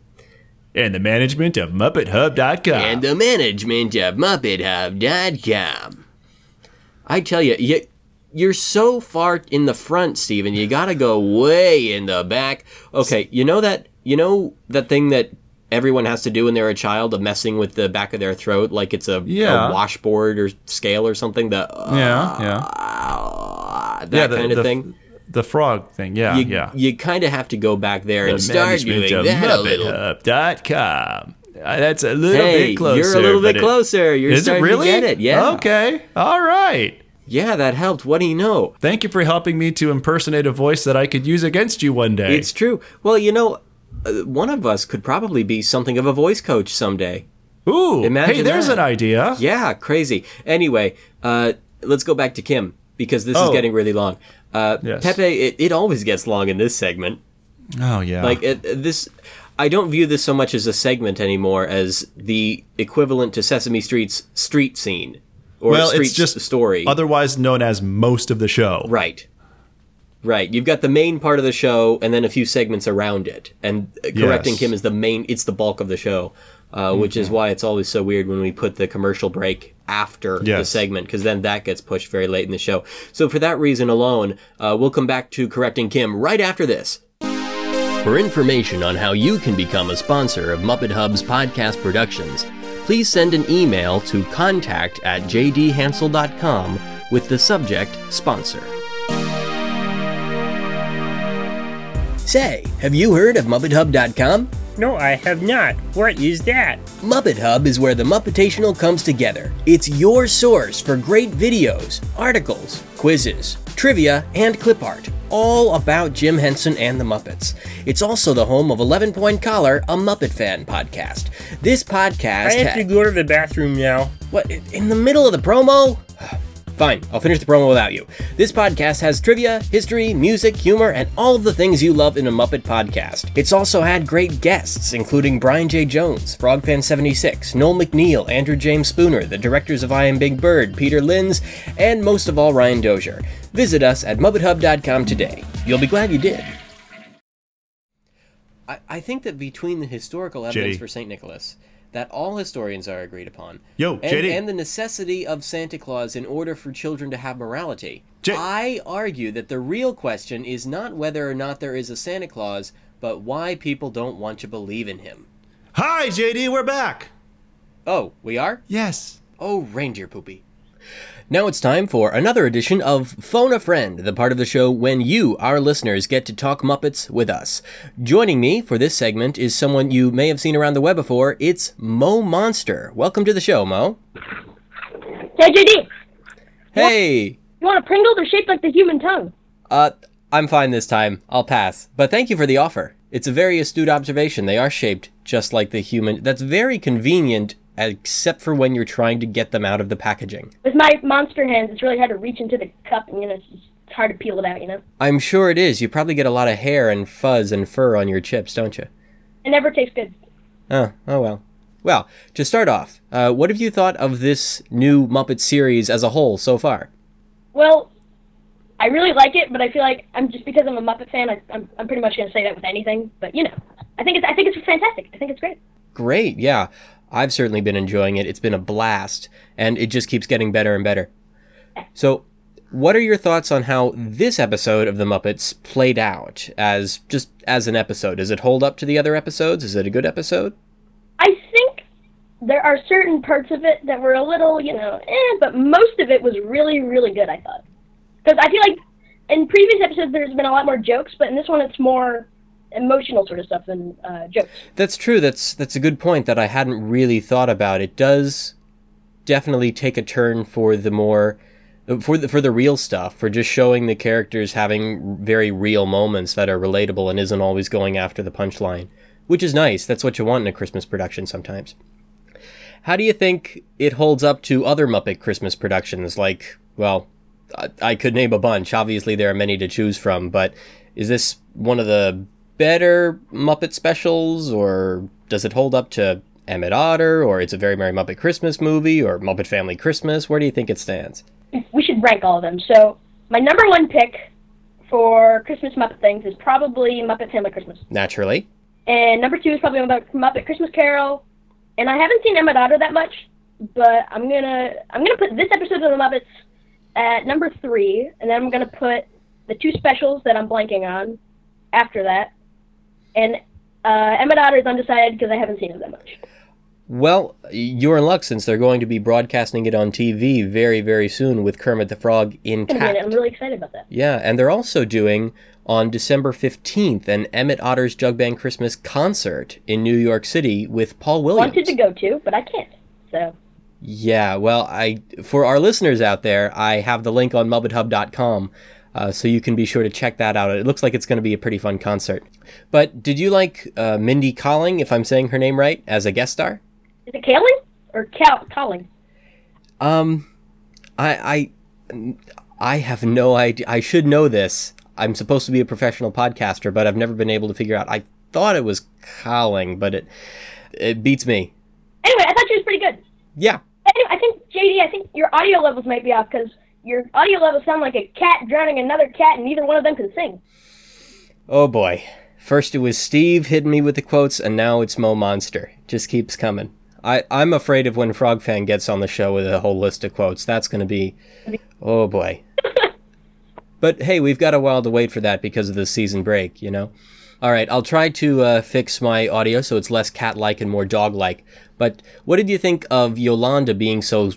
And the management of MuppetHub.com. and the management of MuppetHub.com. I tell you, you, you're so far in the front, Steven. You gotta go way in the back. Okay, you know that you know that thing that everyone has to do when they're a child of messing with the back of their throat like it's a, Yeah. a washboard or scale or something. The yeah, yeah. uh, that yeah, the, kind of the, thing. The frog thing. Yeah, You, yeah. you kind of have to go back there and start doing that a little MuppetHub.com. Uh, That's a little Hey, bit closer. you're a little bit it- closer. You're Is it starting really? to get it. Yeah. Okay. All right. Yeah, that helped. What do you know? Thank you for helping me to impersonate a voice that I could use against you one day. It's true. Well, you know, uh, one of us could probably be something of a voice coach someday. Ooh, Imagine hey, there's that. an idea. Yeah, crazy. Anyway, uh, let's go back to Kim because this is Oh. getting really long. Uh, Yes. Pepe, it, it always gets long in this segment. Oh yeah. Like it, this, I don't view this so much as a segment anymore as the equivalent to Sesame Street's street scene or well, street it's just story. otherwise known as most of the show. Right. Right. You've got the main part of the show and then a few segments around it. And uh, correcting Yes. Kim is the main, it's the bulk of the show, uh, which Mm-hmm. is why it's always so weird when we put the commercial break after the segment, because then that gets pushed very late in the show. So for that reason alone, uh, we'll come back to correcting Kim right after this. For information on how you can become a sponsor of Muppet Hub's podcast productions, please send an email to contact at jdhansel.com with the subject sponsor. Say, have you heard of MuppetHub.com? No, I have not. What is that? Muppet Hub is where the Muppetational comes together. It's your source for great videos, articles, quizzes, trivia, and clip art, all about Jim Henson and the Muppets. It's also the home of 11 Point Collar, a Muppet fan podcast. This podcast. I have ha- to go to the bathroom now. what, in the middle of the promo? Fine, I'll finish the promo without you. This podcast has trivia, history, music, humor, and all of the things you love in a Muppet podcast. It's also had great guests, including Brian J. Jones, Frogfan76, Noel MacNeal, Andrew James Spooner, the directors of I Am Big Bird, Peter Linz, and most of all, Ryan Dozier. Visit us at MuppetHub.com today. You'll be glad you did. I, I think that between the historical evidence for St. Nicholas, that all historians are agreed upon, Yo, and, JD. and the necessity of Santa Claus in order for children to have morality, J- I argue that the real question is not whether or not there is a Santa Claus, but why people don't want to believe in him. Hi, JD, we're back. Oh, we are? Yes. Oh, reindeer poopy. Now it's time for another edition of Phone a Friend, the part of the show when you, our listeners, get to talk Muppets with us. Joining me for this segment is someone you may have seen around the web before. It's Mo Monster. Welcome to the show, Mo. Hey, JD, Hey! you want a Pringle? They're shaped like the human tongue. Uh, I'm fine this time. I'll pass. But thank you for the offer. It's a very astute observation. They are shaped just like the human. That's very convenient, except for when you're trying to get them out of the packaging. With my monster hands, it's really hard to reach into the cup, and you know, it's, it's hard to peel it out. You know, I'm sure it is. You probably get a lot of hair and fuzz and fur on your chips, don't you? it never tastes good. Oh, oh well. Well, to start off, uh, what have you thought of this new Muppet series as a whole so far? Well, I really like it, but I feel like I'm just because I'm a Muppet fan. I, I'm I'm pretty much gonna say that with anything. But you know, I think it's I think it's fantastic. I think it's great. Great, yeah. I've certainly been enjoying it. It's been a blast, and it just keeps getting better and better. So, what are your thoughts on how this episode of The Muppets played out as just as an episode? Does it hold up to the other episodes? Is it a good episode? I think there are certain parts of it that were a little, you know, eh, but most of it was really, really good. I thought because I feel like in previous episodes there's been a lot more jokes, but in this one it's more emotional sort of stuff than uh, jokes. That's true. That's that's a good point that I hadn't really thought about. It does definitely take a turn for the more for the for the real stuff, for just showing the characters having very real moments that are relatable and isn't always going after the punchline, which is nice. That's what you want in a Christmas production sometimes. How do you think it holds up to other Muppet Christmas productions? Like, well, I, I could name a bunch. Obviously, there are many to choose from, but is this one of the better Muppet specials, or does it hold up to Emmett Otter, or it's a Very Merry Muppet Christmas movie, or Muppet Family Christmas? Where do you think it stands? We should rank all of them. So my number one pick for Christmas Muppet things is probably Muppet Family Christmas, Naturally. and number two is probably Muppet, Muppet Christmas Carol. And I haven't seen Emmett Otter that much, but I'm gonna I'm gonna put this episode of the Muppets at number three, and then I'm gonna put the two specials that I'm blanking on after that. And uh, Emmett Otter is undecided because I haven't seen it that much. Well, you're in luck since they're going to be broadcasting it on TV very, very soon with Kermit the Frog in intact. I'm really excited about that. Yeah, and they're also doing on December 15th an Emmett Otter's Jug Band Christmas concert in New York City with Paul Williams. Wanted to go to, but I can't. So Yeah, well, I for our listeners out there, I have the link on MuppetHub.com, uh, so you can be sure to check that out. It looks like it's going to be a pretty fun concert. But did you like uh, Mindy Colling, if I'm saying her name right, as a guest star? is it Kaling or Cal- Colling? Um, I I I have no idea. I should know this. I'm supposed to be a professional podcaster, but I've never been able to figure out. I thought it was Colling, but it it beats me. Anyway, I thought she was pretty good. Yeah, Anyway, I think JD, I think your audio levels might be off because your audio levels sound like a cat drowning another cat, and neither one of them can sing. Oh boy. First it was Steve hitting me with the quotes, and now it's Mo Monster. Just keeps coming. I, I'm afraid of when Frog Fan gets on the show with a whole list of quotes. That's going to be. Oh boy. but hey, we've got a while to wait for that because of the season break, you know? Alright, I'll try to uh, fix my audio so it's less cat like and more dog like. But what did you think of Yolanda being so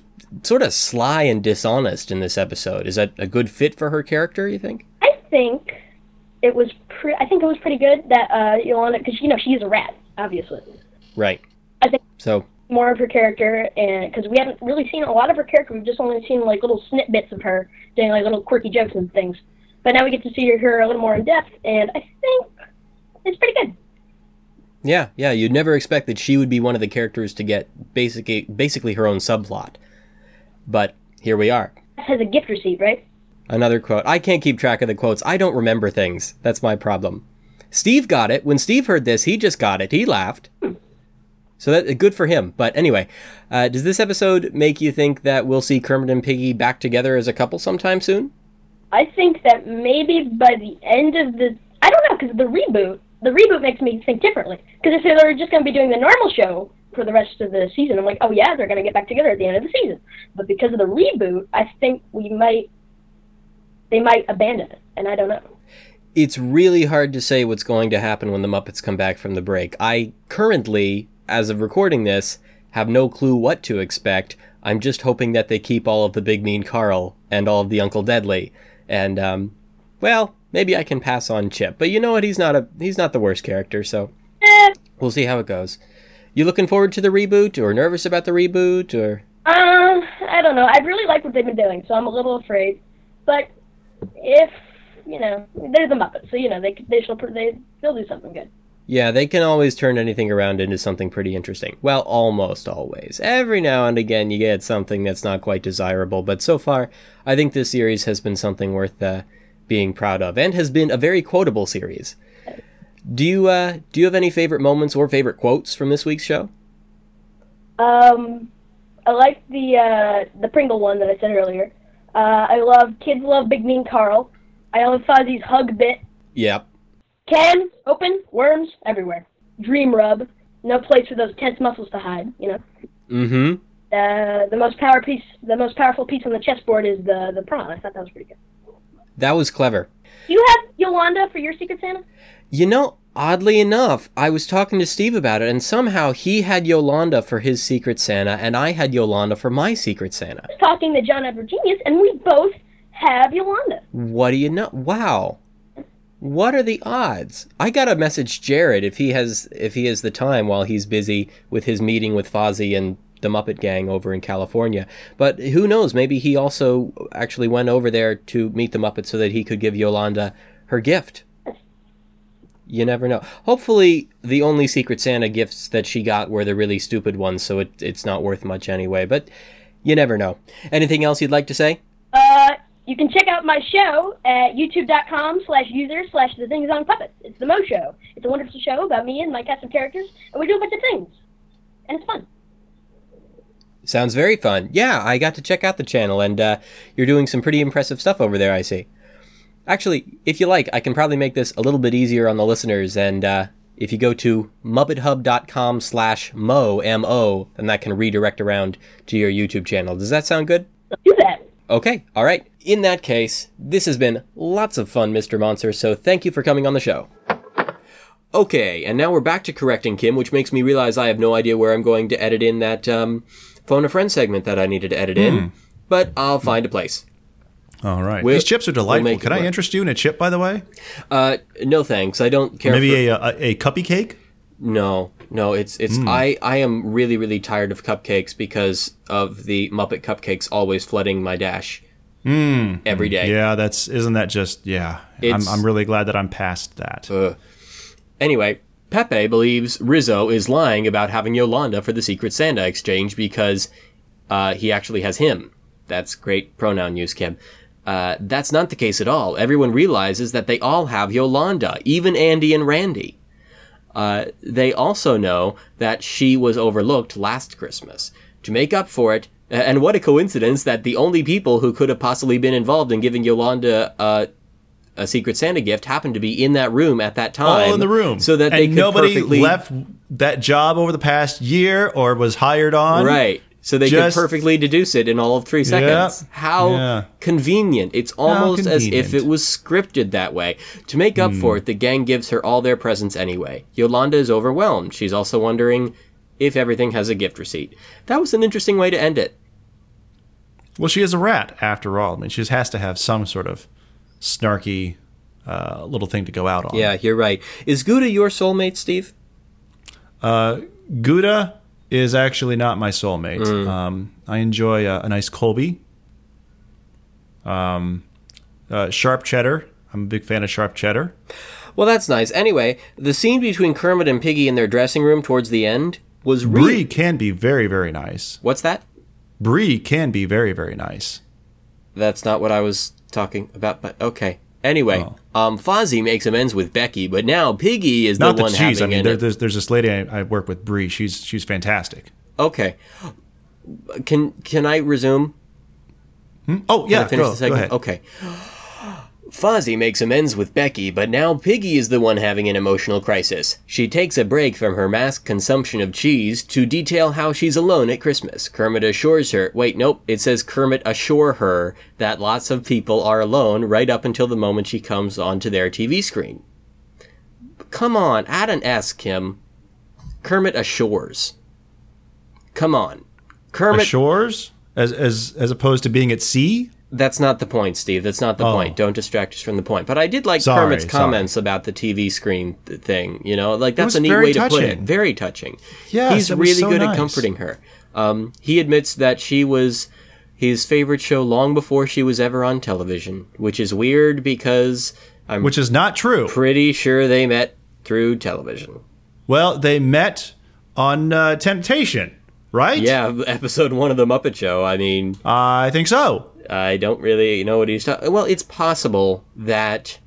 sort of sly and dishonest in this episode? Is that a good fit for her character, you think? I think it was pre- I think it was pretty good that uh, Yolanda, because you know she's a rat, obviously. Right. I think So, more of her character, and because we haven't really seen a lot of her character, we've just only seen like little snippets of her doing like little quirky jokes and things. But now we get to see her a little more in depth, and I think it's pretty good. Yeah, yeah, you'd never expect that she would be one of the characters to get basically basically her own subplot. But here we are. Has a gift receipt, right? Another quote. I can't keep track of the quotes. I don't remember things. That's my problem. Steve got it. When Steve heard this, he just got it. He laughed. So that good for him. But anyway, uh, does this episode make you think that we'll see Kermit and Piggy back together as a couple sometime soon? I think that maybe by the end of the I don't know because the reboot the reboot makes me think differently because if they're just going to be doing the normal show for the rest of the season I'm like oh yeah they're going to get back together at the end of the season but because of the reboot I think we might they might abandon it and I don't know it's really hard to say what's going to happen when the Muppets come back from the break. I currently, as of recording this, have no clue what to expect. I'm just hoping that they keep all of the Big Mean Carl and all of the Uncle Deadly. And um well, maybe I can pass on Chip. But you know what? He's not a he's not the worst character, so eh, we'll see how it goes. You looking forward to the reboot or nervous about the reboot or um I don't know I really like what they've been doing so I'm a little afraid but if you know they're the Muppets so you know they they shall they they'll do something good Yeah, they can always turn anything around into something pretty interesting. Well, almost always. Every now and again, you get something that's not quite desirable, but so far, I think this series has been something worth uh, being proud of, and has been a very quotable series. Do you uh, do you have any favorite moments or favorite quotes from this week's show? Um, I like the uh, the Pringle one that I said earlier. Uh, I love Kids Love Big Mean Carl. I love Fozzie's hug bit. Yep. Can open worms everywhere. Dream rub. No place for those tense muscles to hide. You know. Mm-hmm. Uh, the most power piece, the most powerful piece on the chessboard is the the prawn. I thought that was pretty good. That was clever. You have Yolanda for your Secret Santa? You know, oddly enough, I was talking to Steve about it, and somehow he had Yolanda for his Secret Santa, and I had Yolanda for my Secret Santa. I was talking to John Edward Genius, and we both have Yolanda. What do you know? Wow. What are the odds? I gotta message Jared if he has if he has the time while he's busy with his meeting with Fozzie and the Muppet Gang over in California. But who knows? Maybe he also actually went over there to meet the Muppets so that he could give Yolanda her gift. You never know. Hopefully, the only Secret Santa gifts that she got were the really stupid ones, so it, it's not worth much anyway. But you never know. Anything else you'd like to say? Uh, you can check out my show at youtube.com slash user slash the things on puppets. It's the Mo Show. It's a wonderful show about me and my cast of characters, and we do a bunch of things. And it's fun. Sounds very fun. Yeah, I got to check out the channel, and uh, you're doing some pretty impressive stuff over there, I see. Actually, if you like, I can probably make this a little bit easier on the listeners, and uh, if you go to muppethub.com slash mo, M-O, then that can redirect around to your YouTube channel. Does that sound good? Do that. Okay, all right. In that case, this has been lots of fun, Mr. Monster, so thank you for coming on the show. Okay, and now we're back to correcting Kim, which makes me realize I have no idea where I'm going to edit in that um, phone a friend segment that I needed to edit in, but I'll find a place. All right. We'll- These chips are delightful. we'll I work. interest you in a chip, by the way? Uh, no thanks. I don't care. Maybe for, a, a a cuppy cake. no, no. It's it's. Hmm. I I am really really tired of cupcakes because of the Muppet cupcakes always flooding my dash. Every day. Hmm. Yeah, that's isn't that just yeah. I'm I'm really glad that I'm past that. Ugh. Anyway, Pepe believes Rizzo is lying about having Yolanda for the Secret Santa exchange because uh, he actually has him. That's great pronoun use, Kim. Uh, that's not the case at all. Everyone realizes that they all have Yolanda, even Andy and Randy. Uh, they also know that she was overlooked last Christmas. To make up for it, and what a coincidence that the only people who could have possibly been involved in giving Yolanda uh, a Secret Santa gift happened to be in that room at that time. All in the room, So that and they could nobody perfectly left that job over the past year or was hired on. Right. So they Just- could perfectly deduce it in all of three seconds. Yep. How Yeah. convenient. It's almost as if. It was scripted that way. To make up hmm. for it, the gang gives her all their presents anyway. Yolanda is overwhelmed. She's also wondering if everything has a gift receipt. That was an interesting way to end it. Well, she is a rat after all. I mean, she just has to have some sort of snarky uh, little thing to go out on. Yeah, you're right. Is Gouda your soulmate, Steve? Gouda is actually not my soulmate. Mm. Um, I enjoy a, a nice Colby. Um, uh, sharp cheddar. I'm a big fan of sharp cheddar. Well, that's nice. Anyway, the scene between Kermit and Piggy in their dressing room towards the end was Brie really. can be very, very nice. What's that? Brie can be very, very nice. That's not what I was talking about, but okay. Anyway, Oh. um, Fozzie makes amends with Becky, but now Piggy is Not the one cheese. I having mean, there, there's there's this lady I, I work with, Bree. She's she's fantastic. Okay. Can can I resume? Oh Can yeah, I finish go, the segment? go ahead. Okay. Fozzie makes amends with Becky, but now Piggy is the one having an emotional crisis. She takes a break from her mass consumption of cheese to detail how she's alone at Christmas. Kermit assures her, wait, nope, it says Kermit assure her that lots of people are alone right up until the moment she comes onto their TV screen. Come on, add an S, Kim. Kermit assures. Come on. Kermit Ashores as as as opposed to being at sea. That's not the point, Steve. That's not the Oh. point. Don't distract us from the point. But I did like Sorry, Kermit's sorry. comments about the TV screen th- thing. You know, like that's a neat way to put it. Very touching. Yeah, he's really so good nice. at comforting her. Um, he admits that she was his favorite show long before she was ever on television, which is weird because I'm Which is not true. pretty sure they met through television. Well, they met on uh, Temptation, right? Yeah, episode one of the Muppet Show. I mean, I think so. I don't really know what he's talking. Well, it's possible that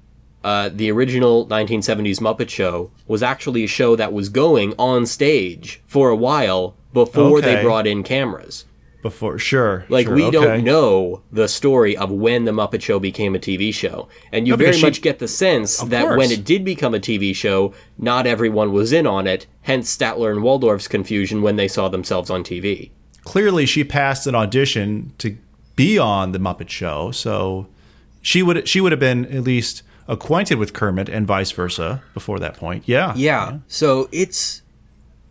uh, the original 1970s Muppet Show was actually a show that was going on stage for a while before they brought in cameras. Before, sure. Like sure, we okay. don't know the story of when the Muppet Show became a TV show, and you No, very she- much get the sense that course. when it did become a TV show, not everyone was in on it. Hence Statler and Waldorf's confusion when they saw themselves on TV. Clearly, she passed an audition to be on the Muppet Show, so she would she would have been at least acquainted with Kermit and vice versa before that point. Yeah. Yeah. So it's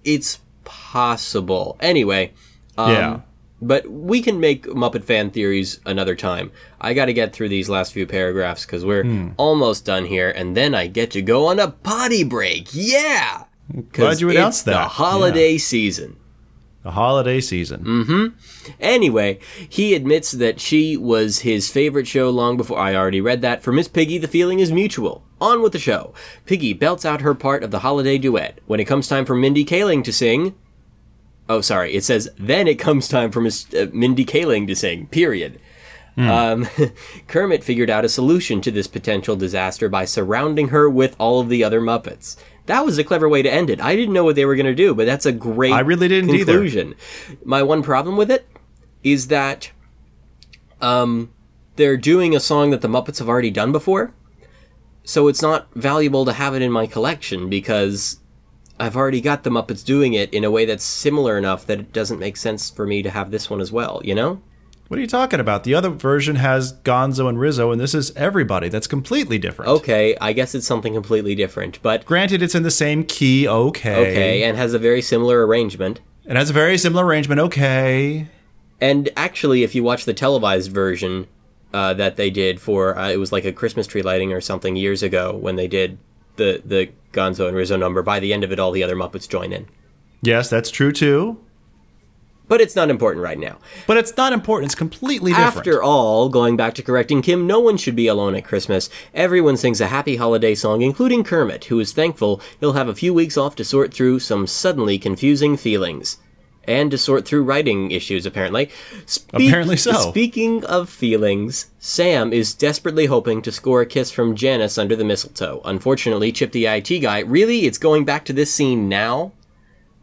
it's possible. Anyway, um, Yeah. But we can make Muppet fan theories another time. I got to get through these last few paragraphs because we're Hmm. almost done here, and then I get to go on a potty break. Yeah. Glad you announced it's The that. holiday season. The holiday season. Mm. Hmm. Anyway, he admits that she was his favorite show long before. I already read that. For Miss Piggy, the feeling is mutual. On with the show. Piggy belts out her part of the holiday duet. When it comes time for Mindy Kaling to sing. Oh, sorry. It says, then it comes time for Miss uh, Mindy Kaling to sing, period. Um, Kermit figured out a solution to this potential disaster by surrounding her with all of the other Muppets. That was a clever way to end it. I didn't know what they were going to do, but that's a great I really didn't either. My one problem with it is that um, they're doing a song that the Muppets have already done before. So it's not valuable to have it in my collection because I've already got the Muppets doing it in a way that's similar enough that it doesn't make sense for me to have this one as well, you know? What are you talking about? The other version has Gonzo and Rizzo, and this is everybody. That's completely different. Okay, I guess it's something completely different, but Granted, it's in the same key. Okay. okay, and has a very similar arrangement. It has a very similar arrangement. Okay. And actually, if you watch the televised version uh, that they did for, uh, it was like a Christmas tree lighting or something years ago when they did the the Gonzo and Rizzo number. By the end of it, all the other Muppets join in. Yes, that's true too. But it's not important right now. But it's not important. It's completely different. After all, going back to correcting Kim, no one should be alone at Christmas. Everyone sings a happy holiday song, including Kermit, who is thankful he'll have a few weeks off to sort through some suddenly confusing feelings. And to sort through writing issues, apparently. Speak- Apparently so. Speaking of feelings, Sam is desperately hoping to score a kiss from Janice under the mistletoe. Unfortunately, Chip the IT guy, really? It's going back to this scene now?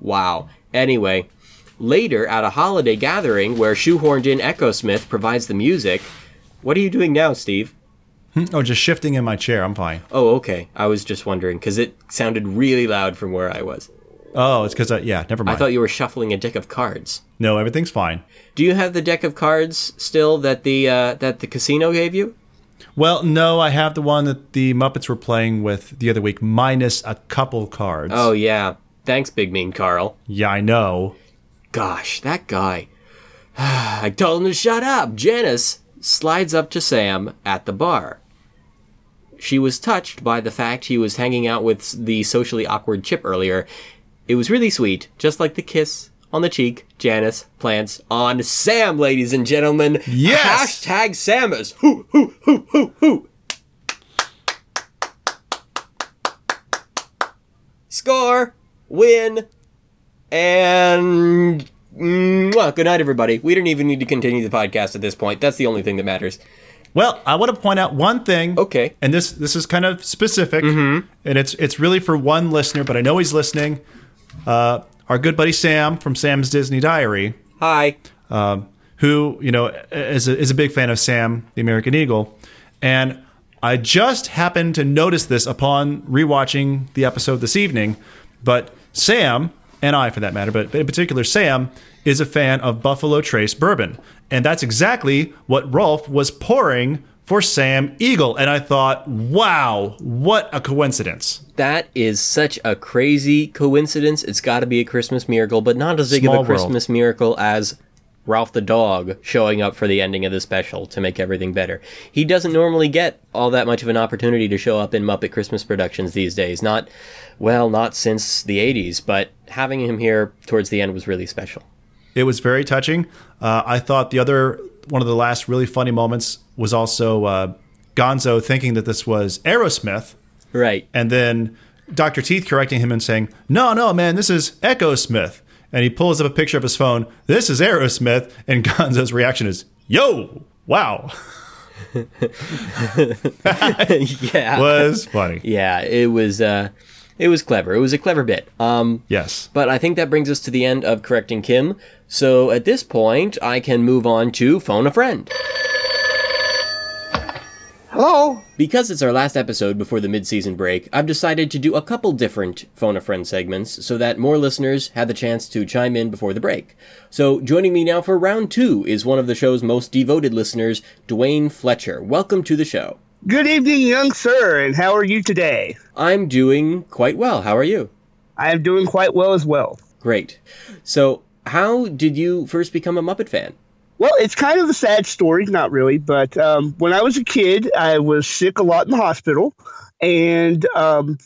Wow. Anyway, later at a holiday gathering where shoehorned in Echosmith provides the music. What are you doing now, Steve? oh, just shifting in my chair. I'm fine. Oh, okay. I was just wondering because it sounded really loud from where I was. Oh, it's because I, yeah, never mind. I thought you were shuffling a deck of cards. no, everything's fine. Do you have the deck of cards still that the uh, that the casino gave you? Well, no, I have the one that the Muppets were playing with the other week, minus a couple cards. Oh yeah. Thanks, Big Mean Carl. yeah, I know. Gosh, that guy. I told him to shut up. Janice slides up to Sam at the bar. She was touched by the fact he was hanging out with the socially awkward Chip earlier. It was really sweet, just like the kiss on the cheek Janice plants on Sam, ladies and gentlemen. Yes! Hashtag Samus. Hoo, hoo, hoo, hoo, hoo. Score, win, and Mwah. good night, everybody. We don't even need to continue the podcast at this point. That's the only thing that matters. Well, I want to point out one thing. Okay. And this this is kind of specific, and it's it's really for one listener, but I know he's listening. Uh, our good buddy Sam from Sam's Disney Diary, Hi. um, who you know is a, is a big fan of Sam the American Eagle, and I just happened to notice this upon rewatching the episode this evening. But Sam and I, for that matter, but in particular Sam, is a fan of Buffalo Trace bourbon, and that's exactly what Rowlf was pouring for Sam Eagle. And I thought, wow, what a coincidence! That is such a crazy coincidence. It's got to be a Christmas miracle, but not as big of Small a world. Christmas miracle as Rowlf the dog showing up for the ending of the special to make everything better. He doesn't normally get all that much of an opportunity to show up in Muppet Christmas productions these days. Not, well, not since the 80s, but having him here towards the end was really special. It was very touching. Uh, I thought the other one of the last really funny moments was also uh, Gonzo thinking that this was Aerosmith, Right. and then Dr. Teeth correcting him and saying, "No, no, man, this is Echosmith." And he pulls up a picture of his phone. This is Aerosmith, and Gonzo's reaction is, "Yo, wow." yeah. Was funny. Yeah, it was uh it was clever. It was a clever bit. Um Yes. But I think that brings us to the end of correcting Kim. So at this point, I can move on to phone a friend. Hello? Because it's our last episode before the mid-season break, I've decided to do a couple different phone a friend segments so that more listeners have the chance to chime in before the break. So joining me now for round two is one of the show's most devoted listeners, Dwayne Fletcher. Welcome to the show. Good evening, young sir, and how are you today? I'm doing quite well. How are you? I am doing quite well as well. Great. So, how did you first become a Muppet fan? Well, it's kind of a sad story, not really, but um, when I was a kid, I was sick a lot in the hospital, and um,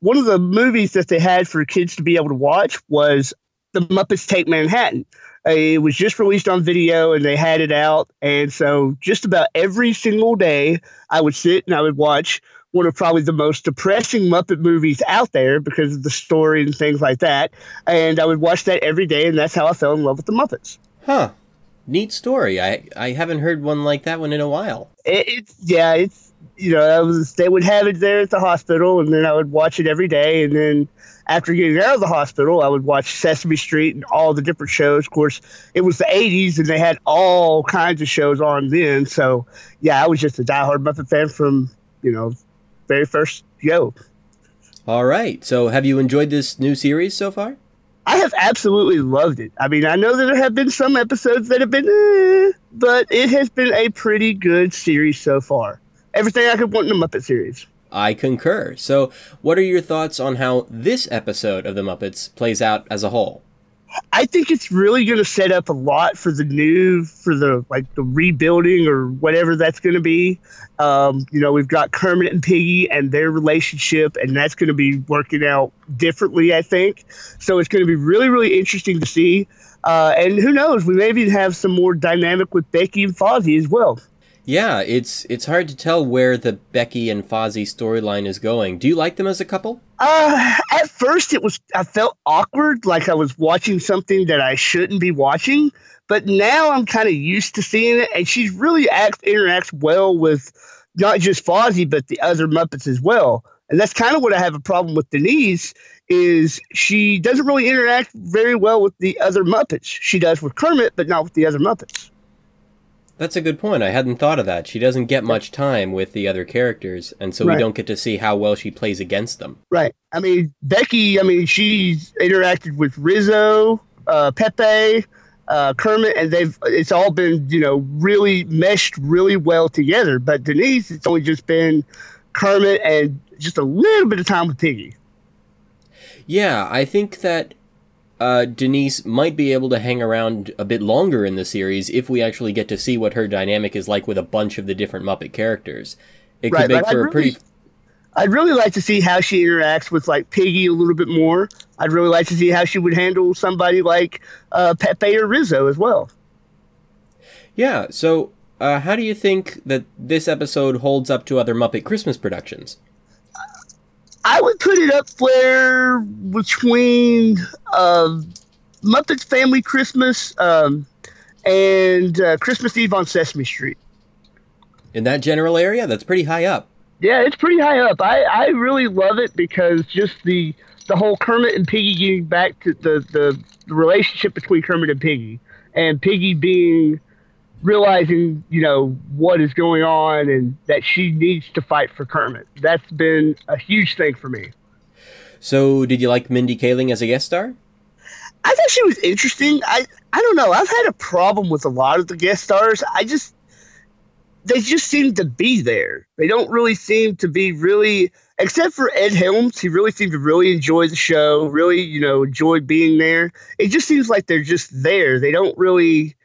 one of the movies that they had for kids to be able to watch was The Muppets Take Manhattan. Uh, It was just released on video, and they had it out, and so just about every single day, I would sit and I would watch one of probably the most depressing Muppet movies out there because of the story and things like that, and I would watch that every day, and that's how I fell in love with the Muppets. Huh. Neat story. I I haven't heard one like that one in a while. It, it's yeah, it's you know, I was they would have it there at the hospital, and then I would watch it every day, and then after getting out of the hospital, I would watch Sesame Street and all the different shows. Of course, it was the '80s, and they had all kinds of shows on then. So yeah, I was just a diehard Muppet fan from you know very first go. All right. So, have you enjoyed this new series so far? I have absolutely loved it. I mean, I know that there have been some episodes that have been, eh, but it has been a pretty good series so far. Everything I could want in a Muppet series. I concur. So, what are your thoughts on how this episode of The Muppets plays out as a whole? I think it's really going to set up a lot for the new, for the like the rebuilding or whatever that's going to be. Um, you know, we've got Kermit and Piggy and their relationship, and that's going to be working out differently, I think. So it's going to be really, really interesting to see. Uh, and who knows, we maybe have some more dynamic with Becky and Fozzie as well. Yeah, it's it's hard to tell where the Becky and Fozzie storyline is going. Do you like them as a couple? Uh, at first it was I felt awkward, like I was watching something that I shouldn't be watching. But now I'm kind of used to seeing it, and she's really act interacts well with not just Fozzie but the other Muppets as well. And that's kind of what I have a problem with Denise is she doesn't really interact very well with the other Muppets. She does with Kermit, but not with the other Muppets. That's a good point. I hadn't thought of that. She doesn't get much time with the other characters, and so Right. we don't get to see how well she plays against them. Right. I mean, Becky, I mean, she's interacted with Rizzo, uh, Pepe, uh, Kermit, and they've, it's all been, you know, really meshed really well together. But Denise, it's only just been Kermit and just a little bit of time with Piggy. Yeah, I think that uh, Denise might be able to hang around a bit longer in the series if we actually get to see what her dynamic is like with a bunch of the different Muppet characters. It could Right, make but for I'd a pretty. really- I'd really like to see how she interacts with like Piggy a little bit more. I'd really like to see how she would handle somebody like uh, Pepe or Rizzo as well. Yeah, so uh, how do you think that this episode holds up to other Muppet Christmas productions? I would put it up there between uh, Muppets Family Christmas um, and uh, Christmas Eve on Sesame Street. In that general area, that's pretty high up. Yeah, it's pretty high up. I, I really love it because just the the whole Kermit and Piggy getting back to the, the, the relationship between Kermit and Piggy, and Piggy being realizing you know what is going on and that she needs to fight for Kermit. That's been a huge thing for me. So, did you like Mindy Kaling as a guest star? I thought she was interesting. I I don't know. I've had a problem with a lot of the guest stars. I just they just seem to be there. They don't really seem to be really except for Ed Helms, he really seemed to really enjoy the show, really, you know, enjoy being there. It just seems like they're just there. They don't really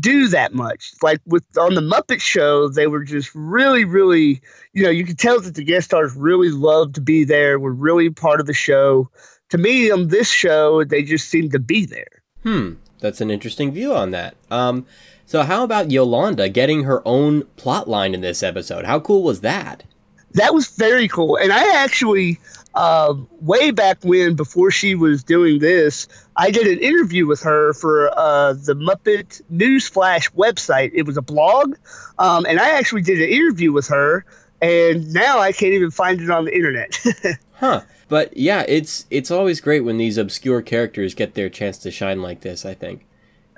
do that much. Like with on the Muppet Show, they were just really, really, you know, you could tell that the guest stars really loved to be there, were really part of the show. To me, on this show, they just seemed to be there. Hmm, that's an interesting view on that. Um, so how about Yolanda getting her own plot line in this episode? How cool was that? That was very cool. And I actually, uh, way back when, before she was doing this, I did an interview with her for uh, the Muppet Newsflash website. It was a blog. Um, and I actually did an interview with her. And now I can't even find it on the internet. Huh. But yeah, it's it's always great when these obscure characters get their chance to shine like this, I think.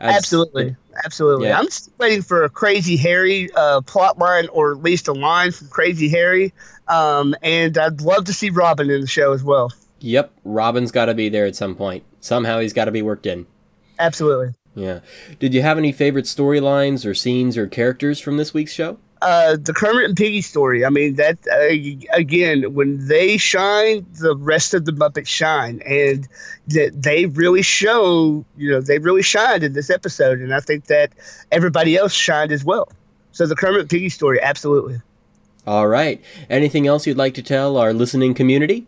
Absolutely. Absolutely. Yeah. I'm waiting for a Crazy Harry uh, plot line or at least a line from Crazy Harry. Um, and I'd love to see Robin in the show as well. Yep, Robin's got to be there at some point. Somehow he's got to be worked in. Absolutely. Yeah. Did you have any favorite storylines or scenes or characters from this week's show? Uh, the Kermit and Piggy story. I mean, that uh, again, when they shine, the rest of the Muppets shine, and that they really show. You know, they really shined in this episode, and I think that everybody else shined as well. So the Kermit and Piggy story, absolutely. All right. Anything else you'd like to tell our listening community?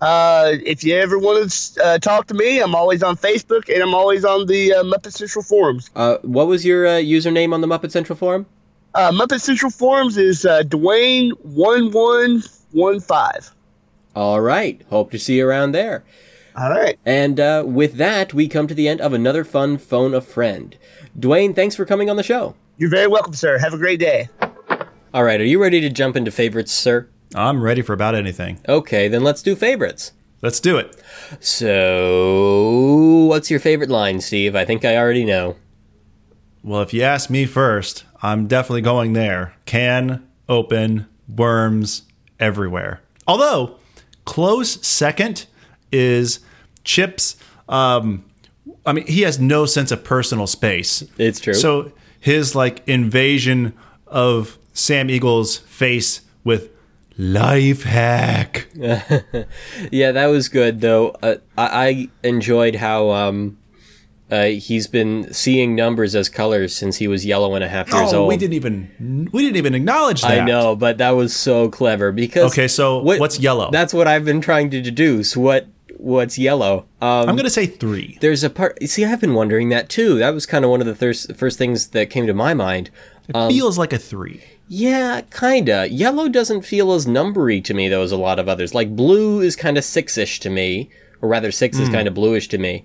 Uh, if you ever want to uh, talk to me, I'm always on Facebook and I'm always on the uh, Muppet Central forums. Uh, what was your uh, username on the Muppet Central forum? Uh, Muppet Central forums is uh, Dwayne one one one five. All right. Hope to see you around there. All right. And uh, with that, we come to the end of another fun phone a friend. Dwayne, thanks for coming on the show. You're very welcome, sir. Have a great day. All right. Are you ready to jump into favorites, sir? I'm ready for about anything. Okay, then let's do favorites. Let's do it. So, what's your favorite line, Steve? I think I already know. Well, if you ask me first, I'm definitely going there. Can open, worms everywhere. Although, close second is Chip's um, I mean, he has no sense of personal space. It's true. So his like invasion of Sam Eagle's face with life hack. yeah, that was good though. Uh, I, I enjoyed how um, uh, he's been seeing numbers as colors since he was yellow and a half years oh, old. we didn't even we didn't even acknowledge that. I know, but that was so clever because Okay, so what- what's yellow? That's what I've been trying to deduce. What what's yellow? Um, I'm gonna say three. there's a part. See, I've been wondering that too. That was kind of one of the thir- first things that came to my mind. It feels like a three. Yeah, kinda. Yellow doesn't feel as numbery to me though as a lot of others. Like blue is kind of six-ish to me, or rather, six Hmm. is kind of bluish to me.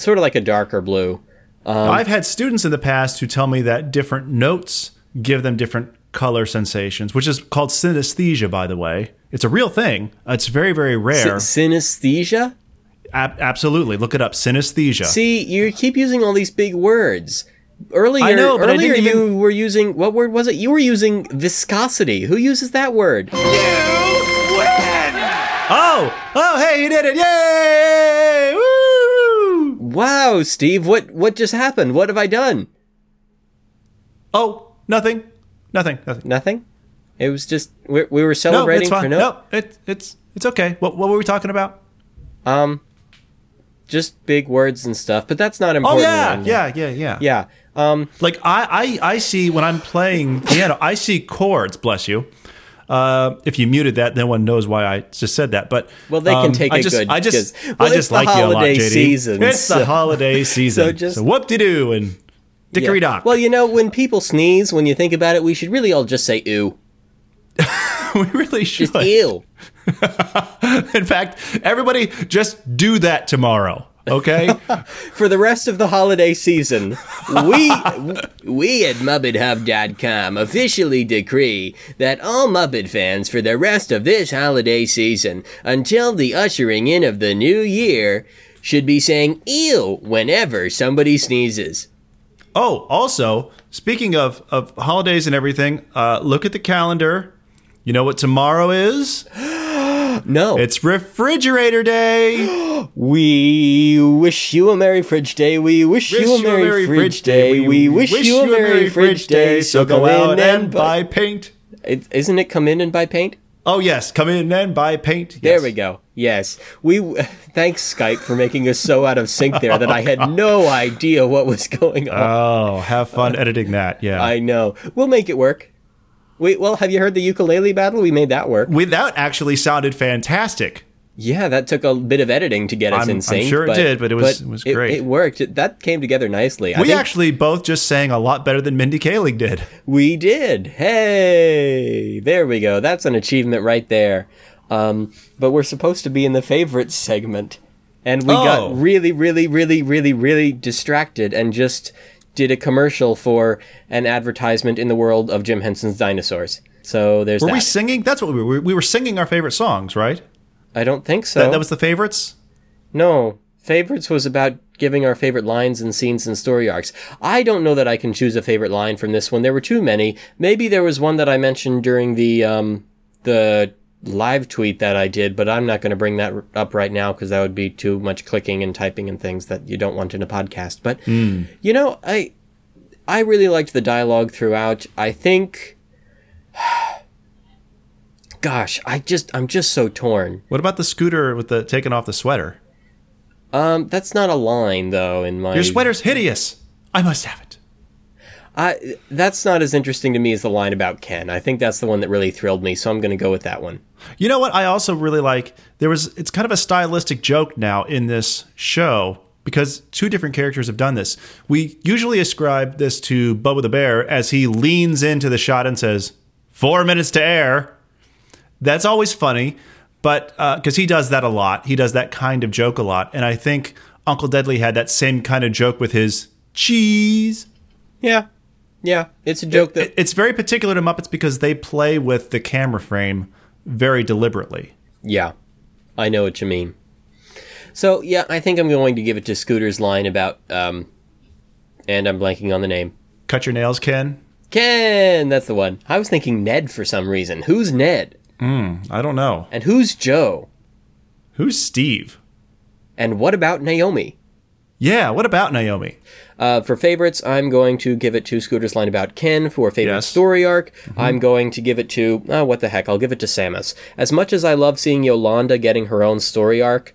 Sort of like a darker blue. Now, I've had students in the past who tell me that different notes give them different color sensations, which is called synesthesia, by the way. It's a real thing. It's very, very rare. Sy- synesthesia. Ab- absolutely. Look it up. Synesthesia. See, you keep using all these big words. Earlier, I know, but I earlier didn't even- you were using what word was it? You were using viscosity. Who uses that word? You win. oh, oh, hey, you did it! Yay! Woo! Wow, Steve, what what just happened? What have I done? Oh, nothing, nothing, nothing. Nothing. It was just we, we were celebrating No, it's fine. for no, No, it, it's it's okay. What what were we talking about? um, just big words and stuff. But that's not important. Oh important. yeah, right now. yeah, yeah, yeah. yeah. Um, Like I, I, I see when I'm playing piano, I see chords. Bless you. Uh, if you muted that, no one knows why I just said that. But Well, they can um, take I it just, good, I just, well, I just like you a lot, holiday JD. season, it's so- the holiday season. so so just- whoop de doo and dickory yeah. dock. Well, you know, when people sneeze, when you think about it, we should really all just say "ew." we really should. Just ew. In fact, everybody just do that tomorrow. Okay. For the rest of the holiday season, we we at MuppetHub.com officially decree that all Muppet fans for the rest of this holiday season, until the ushering in of the new year, should be saying "ew" whenever somebody sneezes. Oh, also, speaking of, of holidays and everything, uh, look at the calendar. You know what tomorrow is? No, It's Refrigerator Day. we wish you a merry fridge day. We wish, you a merry, fridge day. We wish, you a merry fridge day. So go come out and and buy paint. Isn't it come in and buy paint? Oh yes, come in and buy paint. There we go. Yes. We thanks Skype for making us so out of sync there that I had oh, no idea what was going on. Oh, have fun editing that. Yeah. I know. We'll make it work. Wait, well, have you heard the ukulele battle? We made that work. We, that actually sounded fantastic. Yeah, that took a bit of editing to get us I'm- in I'm sync. sure it did, but it was- it was great. It, worked. It- that came together nicely. I we actually both just sang a lot better than Mindy Kaling did. we did. Hey, there we go. That's an achievement right there. Um, but we're supposed to be in the favorites segment, and we Oh. got really, really, really, really, really distracted and just did a commercial for an advertisement in the world of Jim Henson's dinosaurs. So there's Were that. we singing? That's what we were. We were singing our favorite songs, right? I don't think so. That, that was the favorites. No, favorites was about giving our favorite lines and scenes and story arcs. I don't know that I can choose a favorite line from this one. There were too many. Maybe there was one that I mentioned during the um the live tweet that I did, but I'm not going to bring that up right now because that would be too much clicking and typing and things that you don't want in a podcast. But you know, I I really liked the dialogue throughout. I think gosh, I just I'm just so torn. What about the scooter with the taking off the sweater? Um that's not a line though in my Your sweater's hideous. I must have it. I that's not as interesting to me as the line about Ken. I think that's the one that really thrilled me, so I'm going to go with that one. You know what? I also really like. There was. It's kind of a stylistic joke now in this show because two different characters have done this. We usually ascribe this to Bobo the Bear as he leans into the shot and says, four minutes to air." That's always funny, but uh, because he does that a lot, he does that kind of joke a lot, and I think Uncle Deadly had that same kind of joke with his cheese. Yeah. Yeah, it's a joke that It's very particular to Muppets because they play with the camera frame very deliberately. Yeah. I know what you mean. So, yeah, I think I'm going to give it to Scooter's line about um and I'm blanking on the name. Cut your nails, Ken. Ken, that's the one. I was thinking Ned for some reason. Who's Ned? I don't know. And who's Joe? Who's Steve? And what about Naomi? Yeah, what about Naomi? Uh, for favorites, I'm going to give it to Scooter's line about Ken. For favorite Yes. story arc, I'm going to give it to, oh, what the heck, I'll give it to Samus. As much as I love seeing Yolanda getting her own story arc,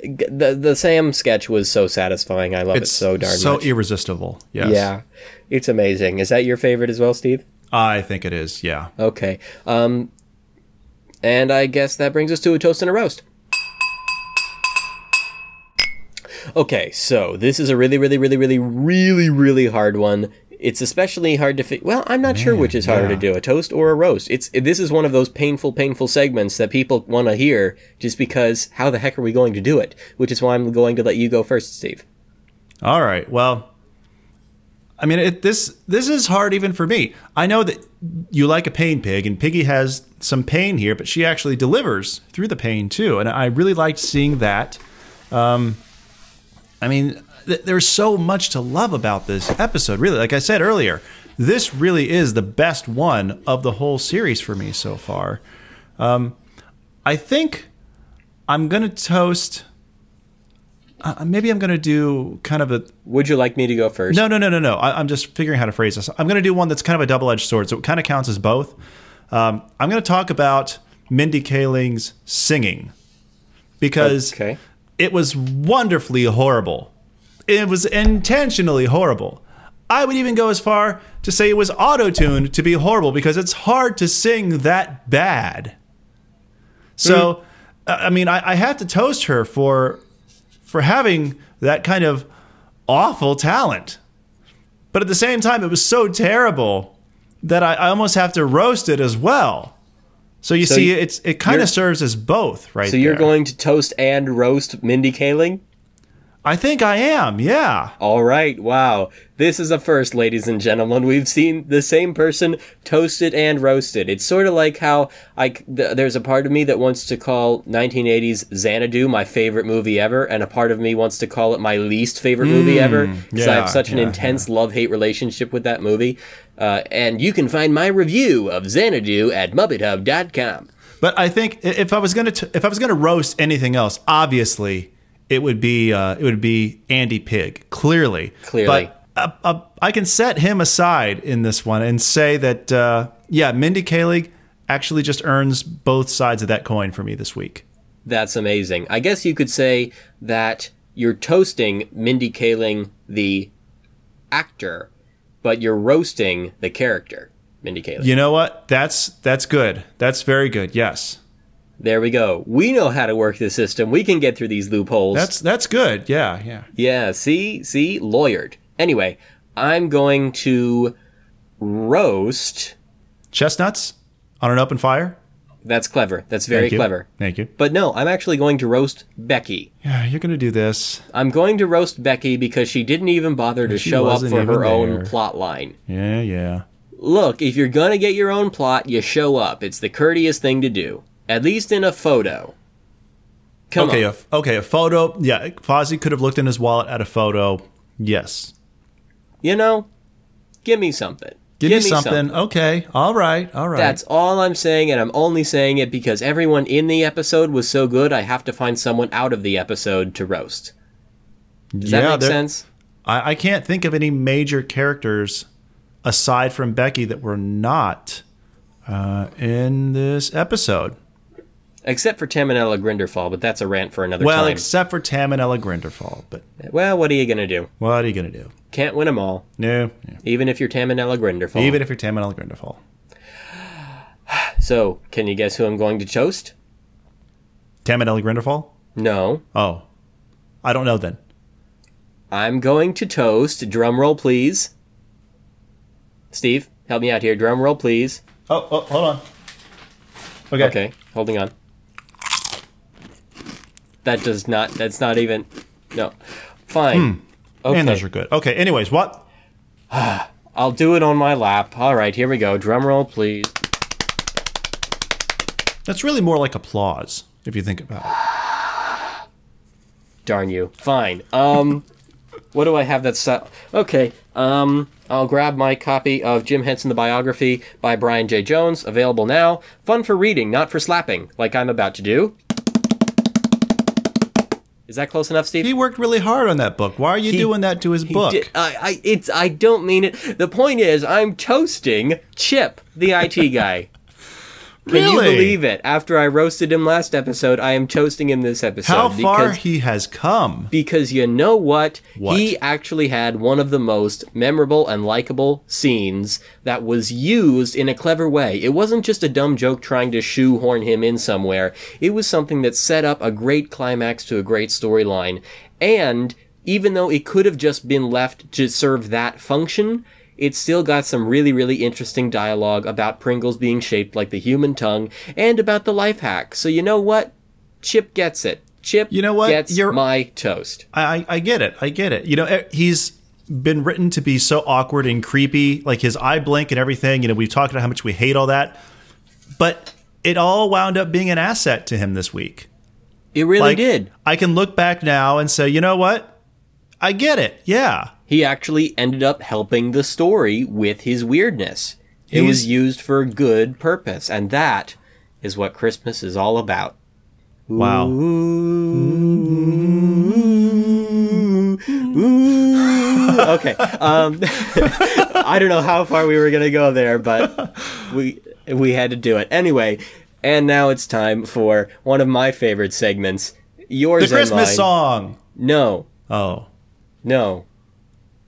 the, the Sam sketch was so satisfying. I love it so darn so much. irresistible. Yes. Yeah, it's amazing. Is that your favorite as well, Steve? I think it is. Yeah. Okay. Um, and I guess that brings us to a toast and a roast. Okay, so this is a really, really, really, really, really, really hard one. It's especially hard to fit. Well, I'm not sure which is harder to do, a toast or a roast. It's this is one of those painful, painful segments that people want to hear, just because how the heck are we going to do it? Which is why I'm going to let you go first, Steve. All right. Well, I mean, it, this this is hard even for me. I know that you like a pain pig, and Piggy has some pain here, but she actually delivers through the pain too, and I really liked seeing that. Um, I mean, th- there's so much to love about this episode. Really, like I said earlier, this really is the best one of the whole series for me so far. Um, I think I'm gonna toast. Uh, maybe I'm gonna do kind of a Would you like me to go first? no, no, no, no, no. I, I'm just figuring how to phrase this. I'm going to do one that's kind of a double edged sword, so it kind of counts as both. Um, I'm going to talk about Mindy Kaling's singing because Okay. It was wonderfully horrible. It was intentionally horrible. I would even go as far to say it was auto tuned to be horrible because it's hard to sing that bad. So, uh, I mean, I, I have to toast her for for having that kind of awful talent. But at the same time, it was so terrible that I, I almost have to roast it as well. So you So see, it's it kind of serves as both, right? So you're there. going to toast and roast Mindy Kaling? I think I am. Yeah. All right, wow. This is a first, ladies and gentlemen. We've seen the same person toasted and roasted. It's sort of like how I th- there's a part of me that wants to call 1980s Xanadu my favorite movie ever, and a part of me wants to call it my least favorite movie mm, ever because I have such an yeah, intense love-hate relationship with that movie. Uh, and you can find my review of Xanadu at MuppetHub.com. But I think if I was gonna t- if I was gonna roast anything else, obviously it would be uh, it would be Andy Pig. Clearly, Clearly. But uh, uh, I can set him aside in this one and say that uh, yeah, Mindy Kaling actually just earns both sides of that coin for me this week. That's amazing. I guess you could say that you're toasting Mindy Kaling, the actor, but you're roasting the character, Mindy Kaling. You know what? That's that's good. That's very good. Yes, There we go. We know how to work the system. We can get through these loopholes. that's that's good. Yeah, yeah. yeah, see, see, lawyered. Anyway, I'm going to roast. Chestnuts on an open fire. That's clever. That's very Thank clever. Thank you. But no, I'm actually going to roast Becky. Yeah, you're gonna do this. I'm going to roast Becky because she didn't even bother to She show up wasn't for her even own plot line. Yeah, yeah. Look, if you're gonna get your own plot, you show up. It's the courteous thing to do. At least in a photo. Come okay, on. A, okay, a photo. Yeah, Fozzie could have looked in his wallet at a photo. Yes. You know, give me something. Give, me something. Okay. All right. All right. That's all I'm saying, and I'm only saying it because everyone in the episode was so good, I have to find someone out of the episode to roast. Does that make sense? I, I can't think of any major characters aside from Becky that were not uh, in this episode. Except for Tamanella Grinderfall, but that's a rant for another Well, time. except for Tam and Ella Grinderfall. But well, what are you gonna do? what are you gonna do? Can't win them all, No. no. even if you're Tamanella Grinderfall. Even if you're Tam and Grinderfall. so, can you guess who I'm going to toast? Tam and Grinderfall? No, Oh, I don't know then. I'm going to toast. Drum roll, please. Steve, help me out here. Drum roll, please. Oh, oh hold on. Okay. Okay, holding on. That does not. That's not even. No. Fine. Hmm. Okay. And those are good. Okay. Anyways, what? I'll do it on my lap. All right, here we go. Drum roll, please. That's really more like applause if you think about it. Darn you. Fine. Um, what do I have that's so- okay? Um, I'll grab my copy of Jim Henson: The Biography by Brian Jay Jones, available now. Fun for reading, not for slapping, like I'm about to do. Is that close enough, Steve? He worked really hard on that book. Why are you He- doing that to his book? did- I, I, it's, I don't mean it. The point is, I'm toasting Chip, the IT guy. Can you believe it? After I roasted him last episode, I am toasting him this episode. How far because- he has come. because you know what? What? He actually had one of the most memorable and likable scenes that was used in a clever way. It wasn't just a dumb joke trying to shoehorn him in somewhere. It was something that set up a great climax to a great storyline. And even though it could have just been left to serve that function, it still got some really, really interesting dialogue about Pringles being shaped like the human tongue and about the life hack. So you know what? Chip gets it. Chip You know what? gets You're- my toast. I, I get it. I get it. You know, he's been written to be so awkward and creepy, like his eye blink and everything. You know, we've talked about how much we hate all that, but it all wound up being an asset to him this week. It really Like, did. I can look back now and say, you know what? I get it. Yeah. He actually ended up helping the story with his weirdness. It was used for a good purpose, and that is what Christmas is all about. Wow. okay. Um, I don't know how far we were gonna go there, but we we had to do it anyway. And now it's time for one of my favorite segments. Yours The Christmas song. No, Oh. no.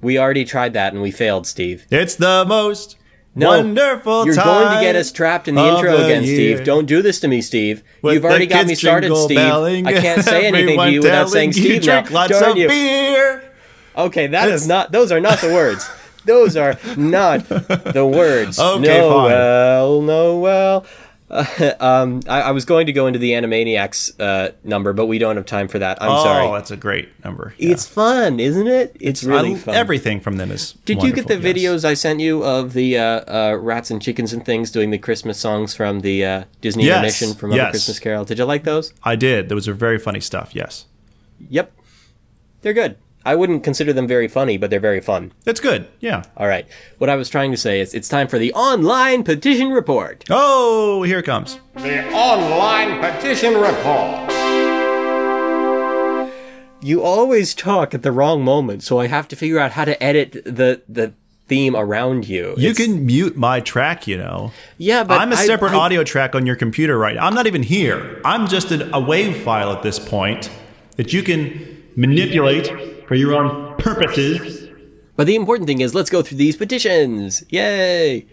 We already tried that and we failed, Steve. It's the most No, wonderful You're going to get us trapped in the intro the again, year. Steve. Don't do this to me, Steve. With You've already got me started, Steve. I can't say anything to you without saying you Steve drink now. lots Darn of you. beer. Okay, that is not. Those are not the words. Those are not the words. Okay, no, fine. well, no, well. Uh, um, I, I was going to go into the Animaniacs uh, number, but we don't have time for that. I'm oh, sorry. Oh, that's a great number. Yeah. It's fun, isn't it? It's really I- fun. Everything from them is. Did you get the yes. videos I sent you of the uh, uh, rats and chickens and things doing the Christmas songs from the uh, Disney Yes, animation from yes. Christmas Carol? Did you like those? I did. Those are very funny stuff. Yes, Yep. They're good. I wouldn't consider them very funny, but they're very fun. that's good. Yeah. All right. What I was trying to say is it's time for the online petition report. Oh, here it comes. The online petition report. You always talk at the wrong moment, so I have to figure out how to edit the the theme around you. You It's- can mute my track, you know. Yeah, but I'm a separate I- audio track on your computer right now. I'm not even here. I'm just an, a wave file at this point that you can manipulate for your own purposes. But the important thing is, let's go through these petitions. Yay!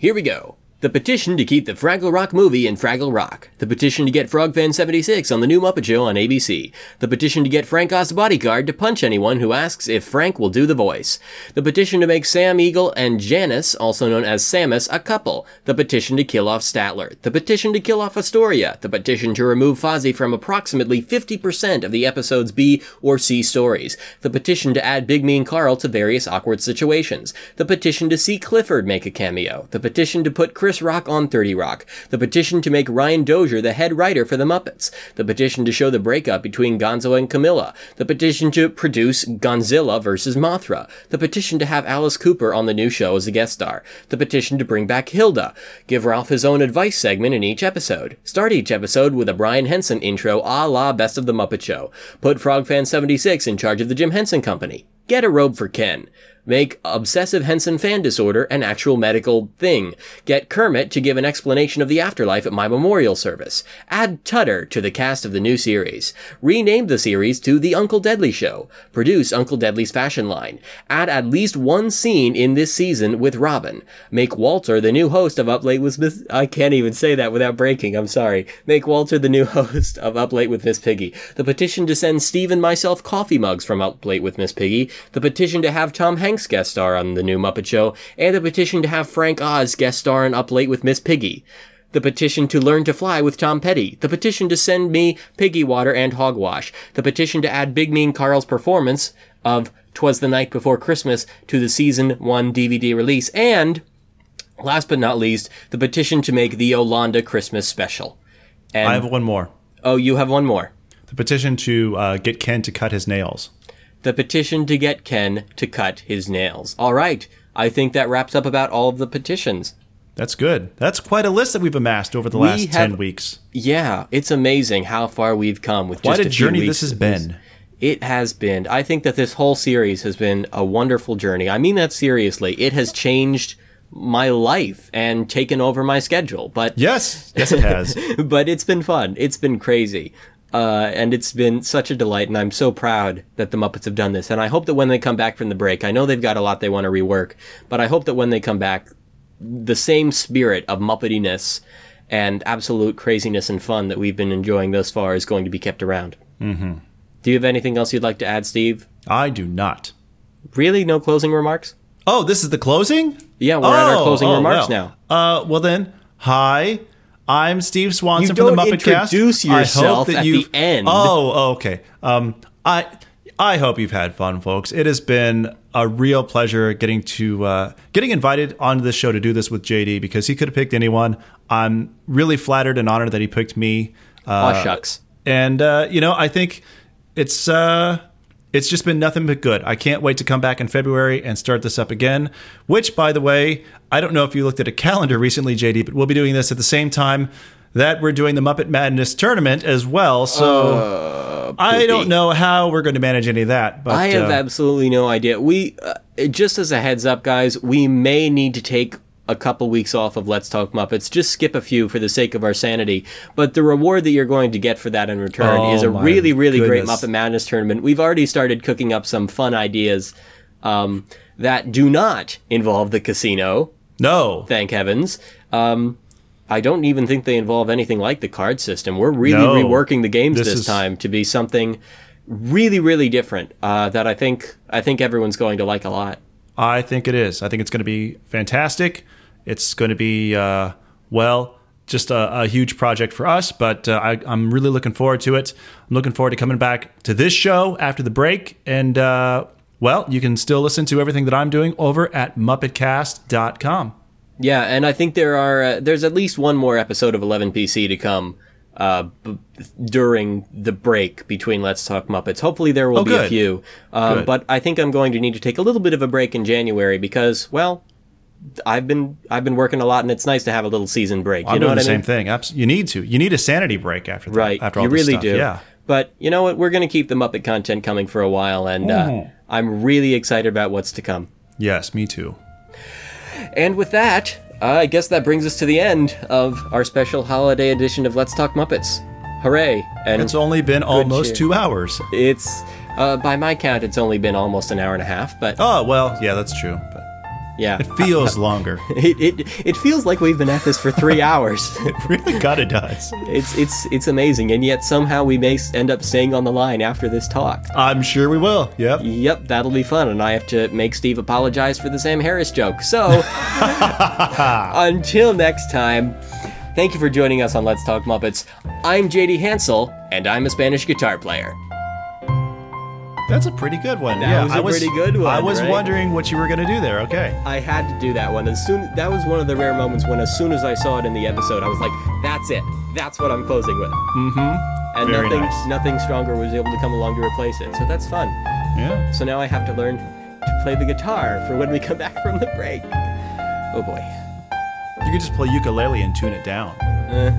Here we go. The petition to keep the Fraggle Rock movie in Fraggle Rock. The petition to get Frogfan 76 on the new Muppet Show on ABC. The petition to get Frank Oz bodyguard to punch anyone who asks if Frank will do the voice. The petition to make Sam Eagle and Janice, also known as Samus, a couple. The petition to kill off Statler. The petition to kill off Astoria. The petition to remove Fozzie from approximately 50% of the episode's B or C stories. The petition to add Big Mean Carl to various awkward situations. The petition to see Clifford make a cameo. The petition to put Chris Rock on 30 Rock. The petition to make Ryan Dozier the head writer for the Muppets. The petition to show the breakup between Gonzo and Camilla. The petition to produce Gonzilla versus Mothra. The petition to have Alice Cooper on the new show as a guest star. The petition to bring back Hilda. Give Rowlf his own advice segment in each episode. Start each episode with a Brian Henson intro a la Best of the Muppet Show. Put Frogfan76 in charge of the Jim Henson Company. Get a robe for Ken. Make obsessive Henson fan disorder an actual medical thing. Get Kermit to give an explanation of the afterlife at my memorial service. Add Tutter to the cast of the new series. Rename the series to The Uncle Deadly Show. Produce Uncle Deadly's fashion line. Add at least one scene in this season with Robin. Make Walter the new host of Up Late with Miss. I can't even say that without breaking. I'm sorry. Make Walter the new host of Up Late with Miss Piggy. The petition to send Steve and myself coffee mugs from Up Late with Miss Piggy. The petition to have Tom Hanks guest star on the new Muppet Show. And the petition to have Frank Oz guest star on Up Late with Miss Piggy. The petition to learn to fly with Tom Petty. The petition to send me piggy water and hogwash. The petition to add Big Mean Carl's performance of Twas the Night Before Christmas to the season 1 DVD release. And last but not least, the petition to make the Yolanda Christmas special. And I have one more. oh, you have one more. The petition to uh, get Ken to cut his nails. The petition to get Ken to cut his nails. All right. I think that wraps up about all of the petitions. That's good. That's quite a list that we've amassed over the We last have- 10 weeks. Yeah, it's amazing how far we've come with What just a a journey this has been. it has been. I think that this whole series has been a wonderful journey. I mean that seriously. It has changed my life and taken over my schedule. But yes, yes, it has. but it's been fun. It's been crazy. Uh, and it's been such a delight, and I'm so proud that the Muppets have done this. And I hope that when they come back from the break, I know they've got a lot they want to rework, but I hope that when they come back, the same spirit of Muppetiness and absolute craziness and fun that we've been enjoying thus far is going to be kept around. Mm-hmm. Do you have anything else you'd like to add, Steve? I do not. Really? No closing remarks? Oh, this is the closing? Yeah, we're at our closing remarks well. now. Uh, well then, hi. I'm Steve Swanson you from the Muppet Cast. introduce yourself I hope that at you've- the end. Oh, oh, okay. Um, I I hope you've had fun, folks. It has been a real pleasure getting to uh, getting invited onto this show to do this with JD because he could have picked anyone. I'm really flattered and honored that he picked me. Uh, Aw, shucks. And uh, you know, I think it's uh, it's just been nothing but good. I can't wait to come back in February and start this up again. Which, by the way, I don't know if you looked at a calendar recently, JD, but we'll be doing this at the same time that we're doing the Muppet Madness tournament as well. So I don't know how we're going to manage any of that. But I have uh, absolutely no idea. We, uh, just as a heads up, guys, we may need to take a couple weeks off of Let's Talk Muppets. Just skip a few for the sake of our sanity. But the reward that you're going to get for that in return Oh, is a my really, really great. Muppet Madness tournament. We've already started cooking up some fun ideas um, that do not involve the casino. No. Thank heavens. Um, I don't even think they involve anything like the card system. We're really No. reworking the games This this, is- time to be something really, really different uh, that I think I think everyone's going to like a lot. I think it is. I think it's going to be fantastic. It's going to be, uh, well, just a, a huge project for us, but uh, I, I'm really looking forward to it. I'm looking forward to coming back to this show after the break. And, uh, well, you can still listen to everything that I'm doing over at MuppetCast.com. Yeah, and I think there are uh, there's at least one more episode of 11PC to come uh, b- during the break between Let's Talk Muppets. Hopefully there will Oh, be a few, um, but I think I'm going to need to take a little bit of a break in January because, well, I've been I've been working a lot, and it's nice to have a little season break. I'm you know the I mean? same thing. You need to. You need a sanity break after that. Right. After all you really stuff. do. Yeah. But you know what? We're going to keep the Muppet content coming for a while, and uh. I'm really excited about what's to come. Yes, me too. And with that, uh, I guess that brings us to the end of our special holiday edition of Let's Talk Muppets. Hooray! And It's only been almost cheer. two hours. It's uh, by my count, it's only been almost an hour and a half. But Oh, well, yeah, that's true. Yeah, it feels longer. it, it it feels like we've been at this for three hours. it really of does. It's it's it's amazing, and yet somehow we may end up staying on the line after this talk. I'm sure we will. Yep. Yep, that'll be fun, and I have to make Steve apologize for the Sam Harris joke. So, until next time, thank you for joining us on Let's Talk Muppets. I'm JD Hansel, and I'm a Spanish guitar player. That's a pretty good one. That yeah, was a I was pretty good one, I was right? wondering what you were going to do there. Okay. I had to do that one. As soon that was one of the rare moments when, as soon as I saw it in the episode, I was like, "That's it. That's what I'm closing with." Mm-hmm. And Very nothing, nice. nothing stronger was able to come along to replace it. So that's fun. Yeah. So now I have to learn to play the guitar for when we come back from the break. Oh boy. You could just play ukulele and tune it down. Uh,